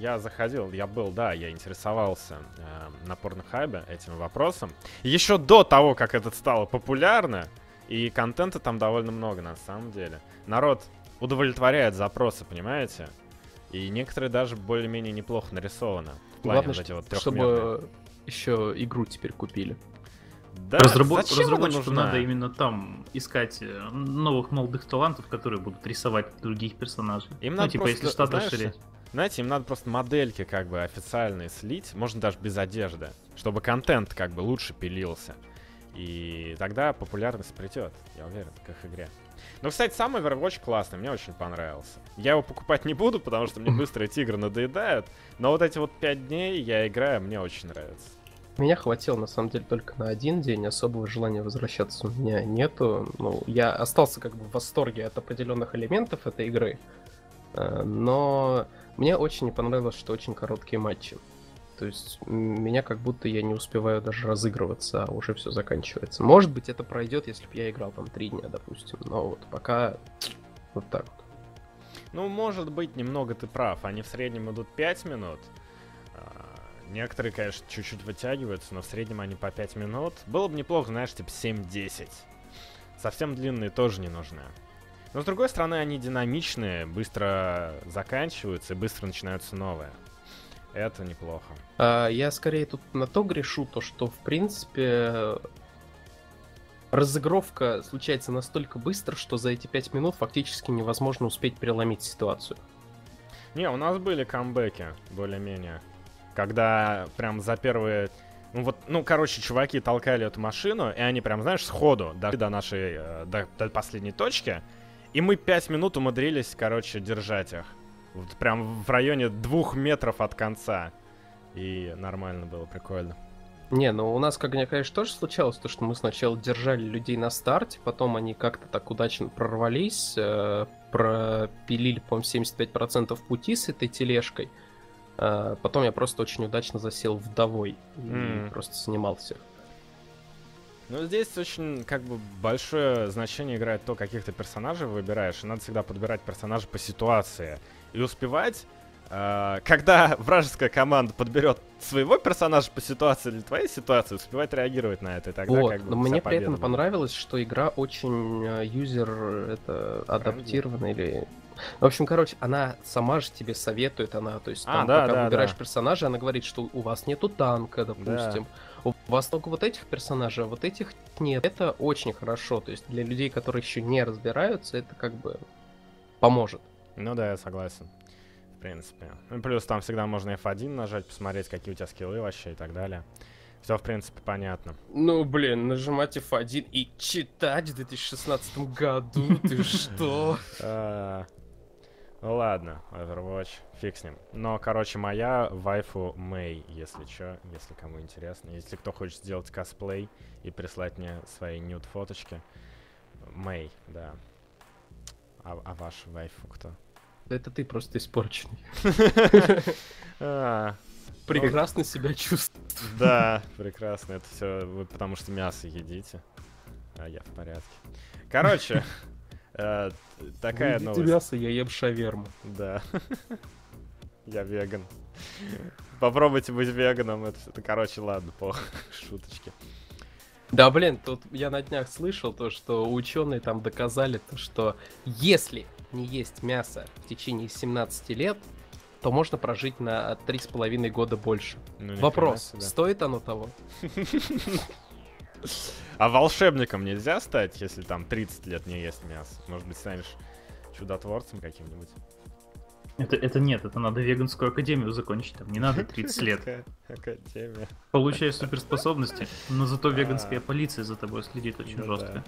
я заходил, я был, да, я интересовался э, на порнохабе этим вопросом. Еще до того, как это стало популярно, и контента там довольно много, на самом деле. Народ удовлетворяет запросы, понимаете? И некоторые даже более-менее неплохо нарисованы. В плане Главное, вот эти вот чтобы еще игру теперь купили. Да, она разработчику нужна? надо именно там искать э, новых молодых талантов, которые будут рисовать других персонажей. Им ну, надо типа, просто, если штат знаешь, расширять. Знаете, им надо просто модельки как бы официальные слить, можно даже без одежды, чтобы контент как бы лучше пилился. И тогда популярность придет, я уверен, к их игре. Ну, кстати, сам Overwatch классный, мне очень понравился. Я его покупать не буду, потому что мне быстро эти игры надоедают, но вот эти вот пять дней я играю, мне очень нравится. Меня хватило, на самом деле, только на один день. Особого желания возвращаться у меня нету. Ну, я остался как бы в восторге от определенных элементов этой игры. Э, Но мне очень не понравилось, что очень короткие матчи. То есть меня как будто я не успеваю даже разыгрываться, а уже все заканчивается. Может быть, это пройдет, если бы я играл там три дня, допустим. Но вот пока вот так вот. Ну, может быть, немного ты прав. Они в среднем идут 5 минут. Некоторые, конечно, чуть-чуть вытягиваются, но в среднем они по 5 минут. Было бы неплохо, знаешь, типа 7-10. Совсем длинные тоже не нужны. Но с другой стороны, они динамичные, быстро заканчиваются и быстро начинаются новые. Это неплохо. А, Я скорее тут на то грешу, то что в принципе разыгровка случается настолько быстро, что за эти пять минут фактически невозможно успеть переломить ситуацию. Не, у нас были камбэки, более-менее. Когда прям за первые... Ну вот, ну, короче, чуваки толкали эту машину, и они прям, знаешь, сходу дошли до нашей, э, до, до последней точки, и мы пять минут умудрились, короче, держать их. Вот прям в районе двух метров от конца. И нормально было, прикольно. Не, ну у нас, как мне, конечно, тоже случалось то, что мы сначала держали людей на старте, потом они как-то так удачно прорвались, э, пропилили, по-моему, 75% пути с этой тележкой. Э, потом я просто очень удачно засел вдовой и М. просто снимал всех. Ну, здесь очень, как бы, большое значение играет то, каких ты персонажей выбираешь. И надо всегда подбирать персонажа по ситуации. И успевать, э, когда вражеская команда подберет своего персонажа по ситуации или твоей ситуации, успевать реагировать на это. И тогда, вот, как бы, но мне при этом будет. понравилось, что игра очень э, юзер это адаптирована или... В общем, короче, она сама же тебе советует, она, то есть, А, там, да, пока да, выбираешь да. персонажа, она говорит, что у вас нету танка, допустим, у вас только вот этих персонажей, а вот этих нет. Это очень хорошо, то есть для людей, которые еще не разбираются, это как бы поможет. Ну да, я согласен. В принципе. Ну, плюс там всегда можно F1 нажать, посмотреть, какие у тебя скиллы вообще и так далее. Все, в принципе, понятно. Ну, блин, нажимать F1 и читать в 2016 году, ты что? Ну ладно, Overwatch, фиг с ним. Но, короче, моя вайфу Мэй, если чё, если кому интересно. Если кто хочет сделать косплей и прислать мне свои нюд-фоточки. Мэй, да. А, а ваш вайфу кто? Это ты просто испорченный. А, прекрасно себя чувствую. Да, прекрасно. Это все вы потому что мясо едите. А я в порядке. Короче, э, такая Вы новость. мясо, я ем шаверму. Да. Я веган. Попробуйте быть веганом. Это, это, короче, ладно, по шуточке. Да, блин, тут я на днях слышал то, что ученые там доказали то, что если не есть мясо в течение 17 лет, то можно прожить на 3,5 года больше. Ну, Вопрос, себе. стоит оно того? А волшебником нельзя стать, если там 30 лет не есть мясо? Может быть, станешь чудотворцем каким-нибудь? Это, это нет, это надо веганскую академию закончить, там не надо 30 лет. Академия. Получаешь суперспособности, но зато А. веганская полиция за тобой следит очень Ну жестко.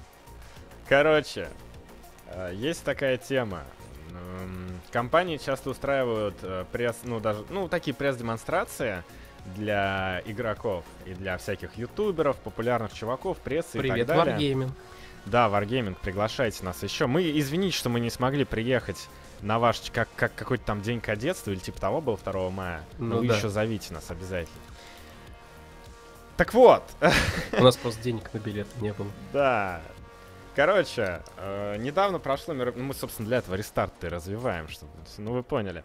Короче, э, есть такая тема. Компании часто устраивают э, пресс, ну даже, ну такие пресс-демонстрации для игроков и для всяких ютуберов, популярных чуваков, прессы и Привет, так далее. Wargaming. Да, Wargaming, приглашайте нас еще. Мы, извините, что мы не смогли приехать на ваш, как, как какой-то там день кадетства или типа того был 2 мая. Но Ну вы да. еще зовите нас обязательно. Так вот, У нас просто денег на билеты не было. да. Короче, э, недавно прошло мероприятие, мы, собственно, для этого рестарт и развиваем, чтобы, ну, вы поняли.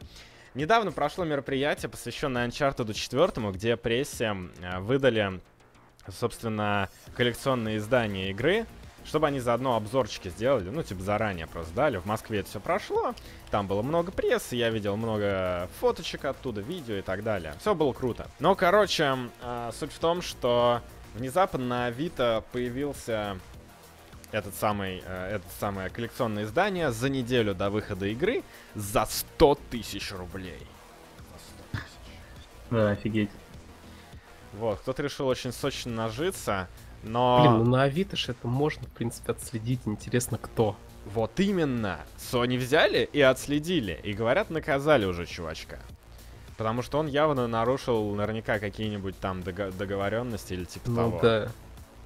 Недавно прошло мероприятие, посвященное Uncharted 4, где прессе э, выдали, собственно, коллекционные издания игры, чтобы они заодно обзорчики сделали, ну, типа, заранее просто дали. В Москве это все прошло, там было много прессы, я видел много фоточек оттуда, видео и так далее. Все было круто. Но, короче, э, суть в том, что внезапно на Авито появился этот самый, э, это самое коллекционное издание за неделю до выхода игры за 100 тысяч рублей. За 100 тысяч. Да, офигеть. Вот, кто-то решил очень сочно нажиться, Блин, ну но на Авито ж это можно, в принципе, отследить. Интересно, кто. вот именно Sony взяли и отследили, и говорят, наказали уже чувачка. Потому что он явно нарушил наверняка какие-нибудь там дого- договоренности или типа Ну того. да.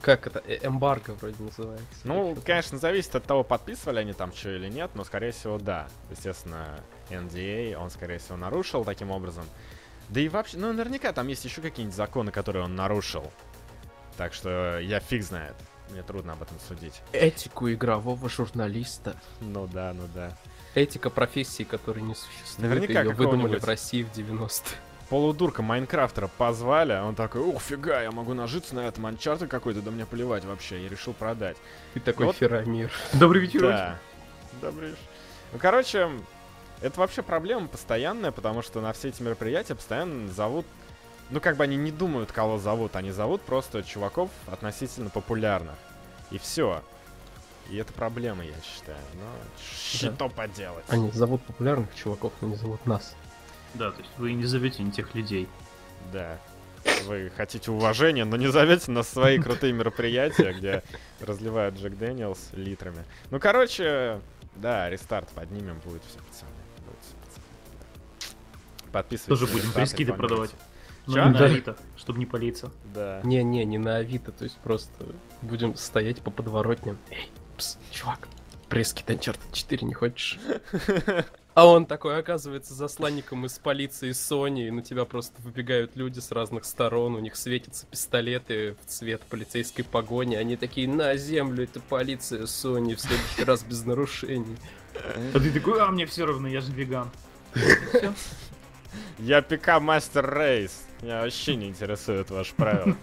Как это? Э, Эмбарго вроде называется. Ну, конечно, зависит от того, подписывали они там что или нет, но, скорее всего, да. Естественно, NDA он, скорее всего, нарушил таким образом. Да и вообще, ну, наверняка там есть еще какие-нибудь законы, которые он нарушил. Так что я фиг знает. Мне трудно об этом судить. Этику игрового журналиста. Ну да, ну да. Этика профессии, которой не существует. Наверняка Ее выдумали в России в 90-е. Полудурка Майнкрафтера позвали, он такой, ух, фига, я могу нажиться на этом анчарте какой-то, да мне плевать вообще, я решил продать. И такой Вот. Ферамир. Добрый вечер. Да. Добрый вечер. Ну, короче, это вообще проблема постоянная, потому что на все эти мероприятия постоянно зовут... Ну, как бы они не думают, кого зовут, они зовут просто чуваков относительно популярных. И все. И это проблема, я считаю. Но что поделать? Они зовут популярных чуваков, но не зовут нас. Да, то есть вы не зовете не тех людей. Да. Вы хотите уважения, но не зовете на свои крутые мероприятия, где разливают Jack Daniel's литрами. Ну, короче, да, рестарт поднимем, будет все, пацаны. Будет всё, пацаны. Подписывайтесь. Тоже будем press kit ы продавать. Но Чё? не на. Авито, чтобы не палиться. Да. Не-не, не на Авито, то есть просто будем стоять по подворотням. Эй, пс, чувак, press kit Uncharted 4 не хочешь? А он такой оказывается засланником из полиции Sony, и на тебя просто выбегают люди с разных сторон, у них светятся пистолеты в цвет полицейской погони, они такие, на землю, это полиция Sony, в следующий раз без нарушений. А ты такой, а мне все равно, я же веган. Я ПК Мастер Рейс. Меня вообще не интересуют ваши правила.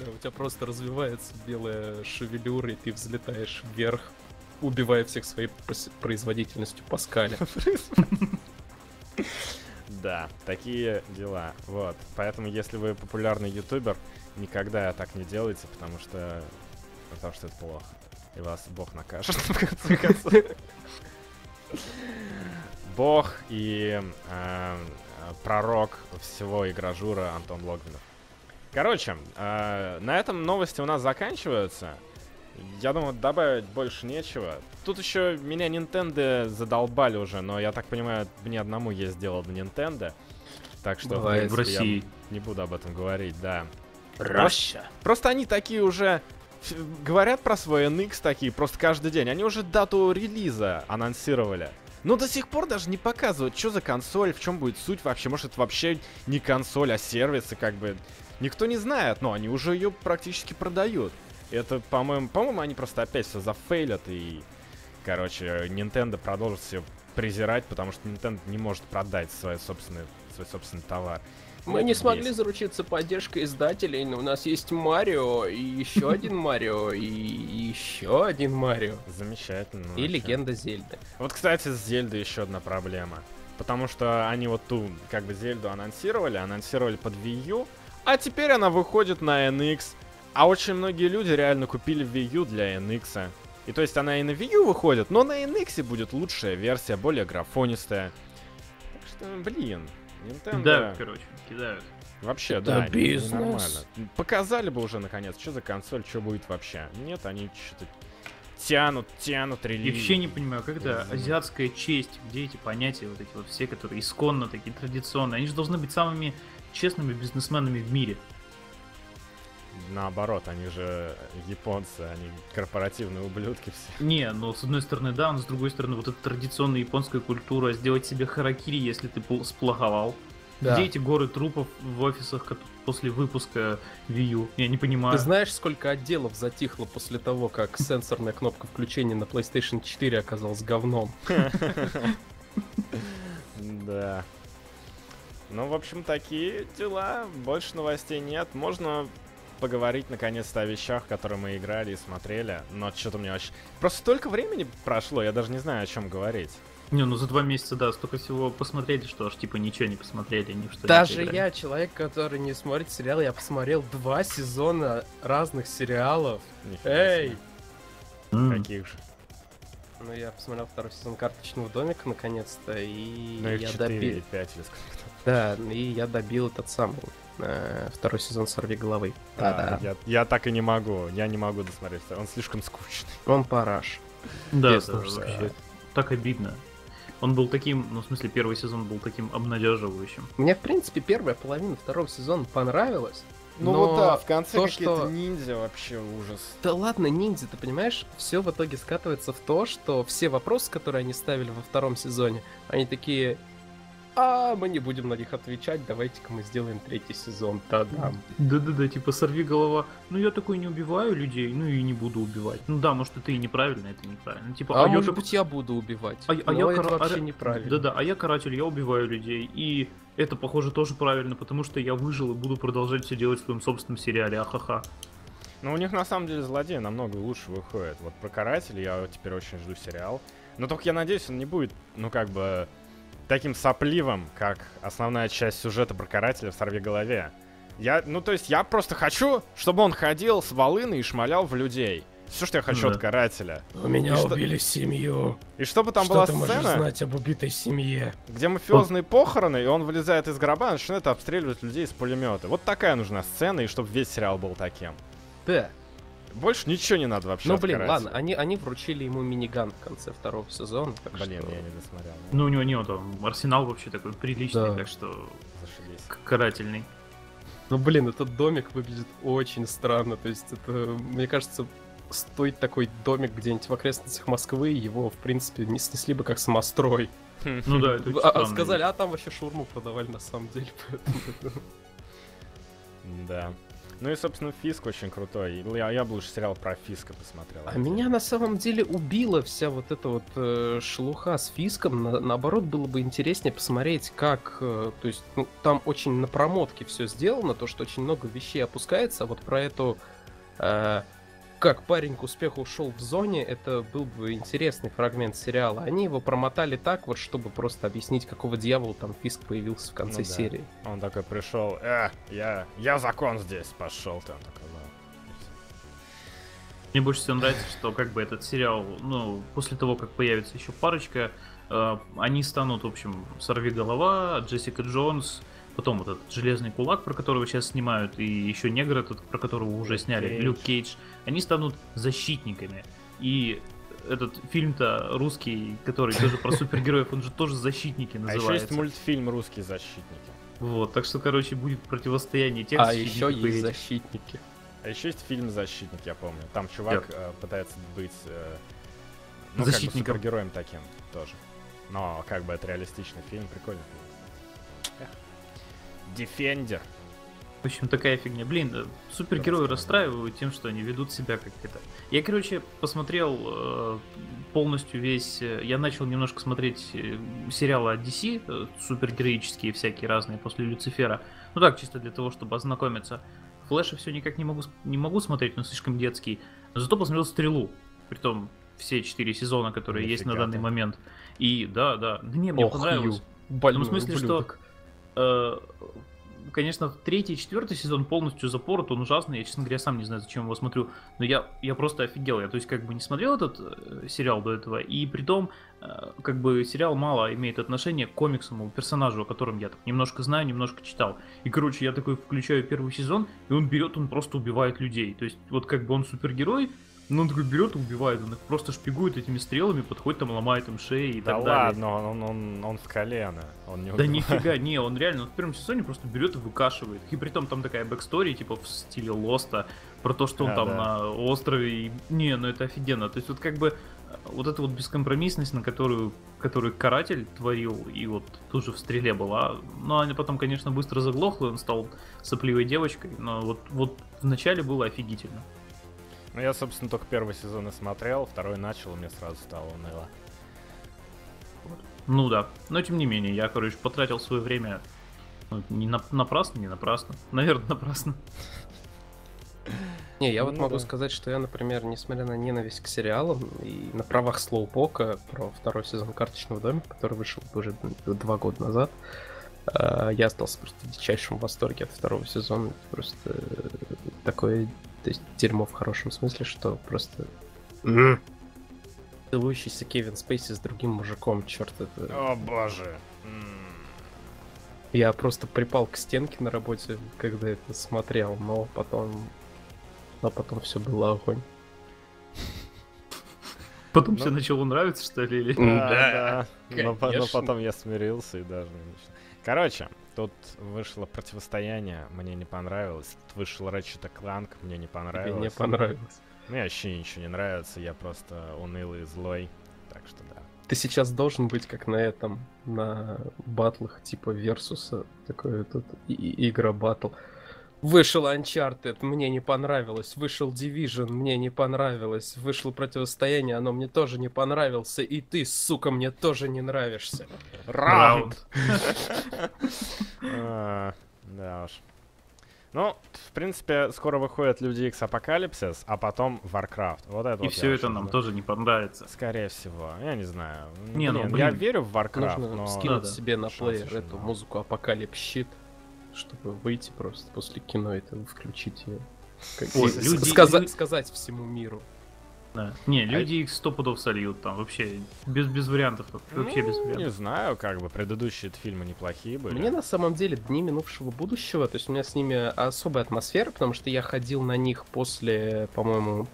Да, у тебя просто развивается белая шевелюра, и ты взлетаешь вверх, убивая всех своей производительностью по скале. Да, такие дела. Вот. Поэтому, если вы популярный ютубер, никогда так не делайте, потому что... Потому что это плохо. И вас Бог накажет, в конце концов. Бог и э, пророк всего игражура Антон Логвинов. Короче, э, на этом новости у нас заканчиваются. Я думаю, добавить больше нечего. Тут еще меня Nintendo задолбали уже, но я так понимаю, мне одному есть дело до Nintendo. Так что, Бывает. В принципе, я России. не буду об этом говорить, да. Роща. Просто они такие уже говорят про свой NX такие просто каждый день. Они уже дату релиза анонсировали. Но до сих пор даже не показывают, что за консоль, в чем будет суть вообще. Может, это вообще не консоль, а сервисы, как бы. Никто не знает, но они уже ее практически продают. Это, по-моему, по-моему, они просто опять все зафейлят и, короче, Nintendo продолжит все презирать, потому что Nintendo не может продать свой собственный, свой собственный товар. Мы не смогли бесит. заручиться поддержкой издателей, но у нас есть Марио, и еще один Марио, и еще один Марио. Замечательно. И Легенда Зельды. Вот, кстати, с Зельдой еще одна проблема. Потому что они вот ту, как бы, Зельду анонсировали, анонсировали под Wii U, а теперь она выходит на NX. А очень многие люди реально купили Wii U для NX. И то есть она и на Wii U выходит, но на NX будет лучшая версия, более графонистая. Так что, блин, Nintendo... Кидают, короче, кидают. Вообще, Это да, бизнес. нормально. Показали бы уже, наконец, что за консоль, что будет вообще. Нет, они что-то тянут, тянут релиз. Я вообще не понимаю, когда азиатская честь, где эти понятия, вот эти вот все, которые исконно такие традиционные, они же должны быть самыми честными бизнесменами в мире. Наоборот, они же японцы, они корпоративные ублюдки все. Не, ну с одной стороны да, но с другой стороны вот эта традиционная японская культура, сделать себе харакири, если ты сплоховал. Да. Где эти горы трупов в офисах после выпуска Wii U? Я не понимаю. Ты знаешь, сколько отделов затихло после того, как сенсорная кнопка включения на PlayStation 4 оказалась говном? Да. Ну, в общем, такие дела. Больше новостей нет. Можно поговорить наконец-то о вещах, которые мы играли и смотрели. Но что-то мне вообще... Просто столько времени прошло, я даже не знаю, о чем говорить. Не, ну за два месяца, да, столько всего посмотрели, что аж типа ничего не посмотрели, ни что Даже я, человек, который не смотрит сериал, я посмотрел два сезона разных сериалов. Эй! Каких же? Ну, я посмотрел второй сезон карточного домика наконец-то, и ну, я 4 добил. 5 или Да, и я добил этот самый второй сезон сорви головы. Да, да. Я, я так и не могу, я не могу досмотреть, он слишком скучный. Он параш. Да. Так обидно. Он был таким, ну, в смысле, первый сезон был таким обнадеживающим. Мне, в принципе, первая половина второго сезона понравилась. Ну вот да, в конце то, какие-то что... ниндзя вообще ужас. Да ладно, ниндзя, ты понимаешь, все в итоге скатывается в то, что все вопросы, которые они ставили во втором сезоне, они такие, а мы не будем на них отвечать, давайте-ка мы сделаем третий сезон, да-да. Да-да-да, типа сорви голова, ну я такой не убиваю людей, ну и не буду убивать. Ну да, может это и неправильно, это неправильно. Типа, а, а может я... быть я буду убивать, а, а я это кара... вообще неправильно. Да-да, а я каратель, я убиваю людей, и это, похоже, тоже правильно, потому что я выжил и буду продолжать все делать в своем собственном сериале, ахаха. Ну, у них на самом деле злодеи намного лучше выходит. Вот про карателя я теперь очень жду сериал. Но только я надеюсь, он не будет, ну, как бы, таким сопливым, как основная часть сюжета про карателя в «Сорви голове». Я, ну, то есть я просто хочу, чтобы он ходил с волыны и шмалял в людей. Все, что я хочу да. от карателя. У меня и убили что... семью. И чтобы там что была ты сцена... можешь знать об убитой семье? Где мафиозные он... похороны, и он вылезает из гроба и начинает обстреливать людей из пулемета. Вот такая нужна сцена, и чтобы весь сериал был таким. Да. Больше ничего не надо вообще. Ну, блин, карателя. ладно, они, они вручили ему миниган в конце второго сезона. Так блин, что... я не досмотрел. Ну, у него не там арсенал вообще такой приличный, да. так что Зашибись. карательный. Ну, блин, этот домик выглядит очень странно. То есть, это, мне кажется, стоит такой домик где-нибудь в окрестностях Москвы, его, в принципе, не снесли бы как самострой. Ну да, это а, а сказали, а там вообще шурму продавали на самом деле. Да. Ну и, собственно, Фиск очень крутой. Я, я бы лучше сериал про Фиска посмотрел. А меня на самом деле убила вся вот эта вот э, шелуха с Фиском. На, наоборот, было бы интереснее посмотреть, как... Э, то есть, ну, там очень на промотке все сделано, то, что очень много вещей опускается. А вот про эту... Э, как парень к успеху ушел в зоне, это был бы интересный фрагмент сериала. Они его промотали так вот, чтобы просто объяснить, какого дьявола там Фиск появился в конце ну, да. серии. Он такой пришел, э, я, я закон здесь, пошел там такой, да. Мне больше всего нравится, что как бы этот сериал, ну, после того, как появится еще парочка, э, они станут, в общем, Сорви голова, Джессика Джонс, Потом вот этот железный кулак, про которого сейчас снимают, и еще негр этот, про которого уже сняли, Кейдж. Люк Кейдж, они станут защитниками. И этот фильм-то русский, который тоже про супергероев, он же тоже защитники называется. А еще есть мультфильм «Русские защитники». Вот, так что, короче, будет противостояние тех А еще есть защитники. А еще есть фильм «Защитник», я помню. Там чувак э, пытается быть э, ну, защитником. Как бы супергероем таким тоже. Но как бы это реалистичный фильм, прикольный фильм. Defender. В общем, такая фигня. Блин, супергерои расстраивают тем, что они ведут себя как это. Я, короче, посмотрел э, полностью весь... Э, я начал немножко смотреть э, сериалы от DC, э, супергероические всякие разные, после Люцифера. Ну так, чисто для того, чтобы ознакомиться. Флэша все никак не могу, не могу смотреть, но слишком детский. Но зато посмотрел Стрелу. Притом все четыре сезона, которые Нифига есть на данный момент. И да, да, мне, мне Ох, понравилось. Больной ну, в смысле, ублюдок. что э, конечно, третий четвертый сезон полностью запорот, он ужасный, я, честно говоря, сам не знаю, зачем его смотрю, но я, я просто офигел, я, то есть, как бы не смотрел этот э, сериал до этого, и при том, э, как бы, сериал мало имеет отношение к комиксам, персонажу, о котором я так немножко знаю, немножко читал, и, короче, я такой включаю первый сезон, и он берет, он просто убивает людей, то есть, вот, как бы, он супергерой, ну, он такой берет и убивает, он их просто шпигует этими стрелами, подходит там, ломает им шеи и да так далее. Да ладно, он, он, он, он в колено, он не Да нифига, не, он реально, он в первом сезоне просто берет и выкашивает. И при том там такая backstory, типа в стиле Lost а, про то, что он а, там да. на острове, и... не, ну это офигенно. То есть вот как бы э, вот эта вот бескомпромиссность, на которую, которую каратель творил, и вот тут же в стреле была, но она потом, конечно, быстро заглохла, он стал сопливой девочкой, но вот, вот вначале было офигительно. Ну, я, собственно, только первый сезон и смотрел, второй начал, и мне сразу стало уныло. Ну да, но тем не менее, я, короче, потратил свое время ну, не на, напрасно, не напрасно. Наверное, напрасно. Не, я вот ну, могу да. сказать, что я, например, несмотря на ненависть к сериалам и на правах Слоупока про второй сезон карточного домика, который вышел уже два года назад, а, я остался просто в дичайшем восторге от второго сезона. Просто э, такое то есть дерьмо в хорошем смысле, что просто... Целующийся Кевин Спейси с другим мужиком, черт это... О боже. Я просто припал к стенке на работе, когда это смотрел, но потом... Но потом все было огонь. Потом все начало нравиться, что ли? Или... Да, да. Но, но потом я смирился и даже... Короче, Тут вышло противостояние, мне не понравилось. Тут вышел Ratchet Clank, мне не понравилось. Мне не понравилось. Мне вообще ничего не нравится, я просто унылый и злой. Так что да. Ты сейчас должен быть как на этом, на батлах типа Версуса, такой тут игра батл. Вышел Uncharted, мне не понравилось. Вышел Division, мне не понравилось. Вышло Противостояние, оно мне тоже не понравился. И ты, сука, мне тоже не нравишься. Раунд. А, да уж. Ну, в принципе, скоро выходит Люди X Апокалипсис, а потом Warcraft. Вот это И вот все это нам тоже не понравится. Скорее всего. Я не знаю. Не, ну, блин, ну, блин, я верю в Warcraft, Нужно но... скинуть себе на плеер эту музыку Апокалипсис чтобы выйти просто после кино это включить как Ой, люди, сказать, сказать всему миру. Да. Не, а люди их сто пудов сольют там, вообще, без, без вариантов, вообще ну, без вариантов. Не знаю, как бы, предыдущие фильмы неплохие были. Мне на самом деле Дни минувшего будущего, то есть у меня с ними особая атмосфера, потому что я ходил на них после, по-моему,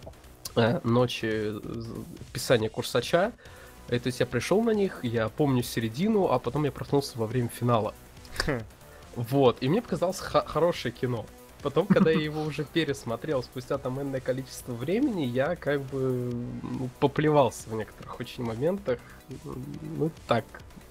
э, ночи писания курсача, и, то есть я пришел на них, я помню середину, а потом я проснулся во время финала. Вот, и мне показалось хорошее кино. Потом, когда я его уже пересмотрел спустя там энное количество времени, я как бы ну, поплевался в некоторых очень моментах. Ну так.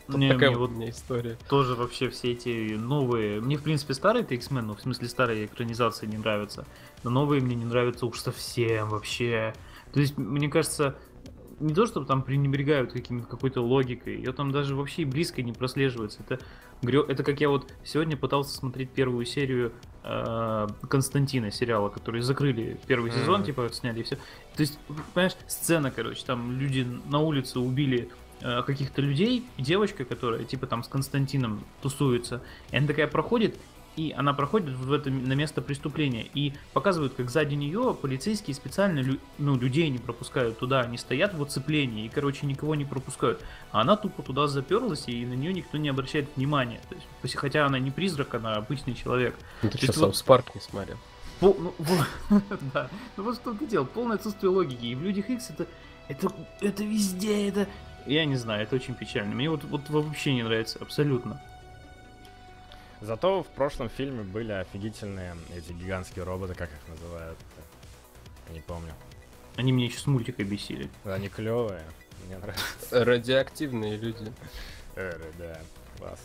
не, такая вот у меня история. Тоже вообще все эти новые. Мне, в принципе, старые X-Men, ну, в смысле, старые экранизации не нравятся. Но новые мне не нравятся уж совсем вообще. То есть, мне кажется, не то, чтобы там пренебрегают какими-то какой-то логикой, ее там даже вообще близко не прослеживается. Это, это как я вот сегодня пытался смотреть первую серию э, Константина сериала, который закрыли первый mm-hmm. сезон, типа сняли и все. То есть, понимаешь, сцена, короче, там люди на улице убили э, каких-то людей, и девочка, которая типа там с Константином тусуется, и она такая проходит, и она проходит в это, на место преступления. И показывают, как сзади нее полицейские специально лю, ну, людей не пропускают туда. Они стоят в оцеплении и, короче, никого не пропускают. А она тупо туда заперлась, и на нее никто не обращает внимания. То есть, хотя она не призрак, она обычный человек. Ну, ты сейчас вот... Спарк не смотрел. Пол, ну, да. Ну вот что ты делал, полное отсутствие логики. И в Людях Икс это, это, это везде, это... Я не знаю, это очень печально. Мне вот, вот вообще не нравится, абсолютно. Зато в прошлом фильме были офигительные эти гигантские роботы, как их называют. Я не помню. Они меня еще с мультика бесили. Они клевые. Мне нравится. Радиоактивные люди. Эры, да, класс.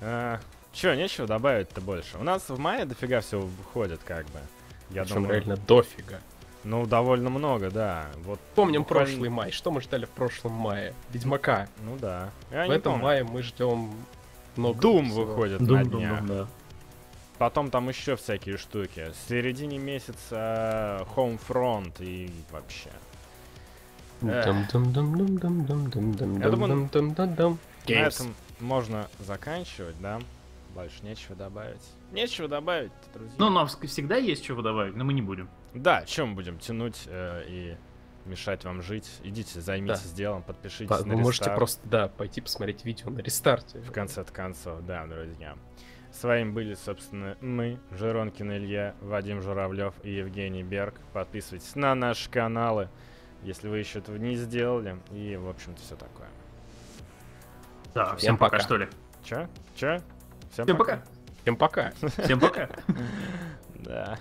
А, чё, нечего добавить-то больше? У нас в мае дофига всего выходит, как бы. Я Причем думаю, реально дофига. ну, довольно много, да. Вот, Помним буквально- прошлый май. Что мы ждали в прошлом мае? Ведьмака. Ну да. Я в этом помню. мае мы ждем много. Дум выходит Doom, на днях. Doom, да. Потом там еще всякие штуки. В середине месяца э, Homefront и вообще. Я думаю, на этом можно заканчивать, да? Больше нечего добавить. Нечего добавить, друзья. Ну, нам всегда есть чего добавить, но мы не будем. Да, чем будем тянуть э, и мешать вам жить? Идите, займитесь делом, подпишитесь Да, на Вы можете рестарт. просто, да, пойти посмотреть видео на рестарте. В конце концов, да, друзья. С вами были, собственно, мы, Жиронкин Илья, Вадим Журавлев и Евгений Берг. Подписывайтесь на наши каналы, если вы еще этого не сделали. И, в общем-то, все такое. Да, Всем всем пока, пока. что ли. Че? Че? Всем пока. Всем пока. Всем пока. Да.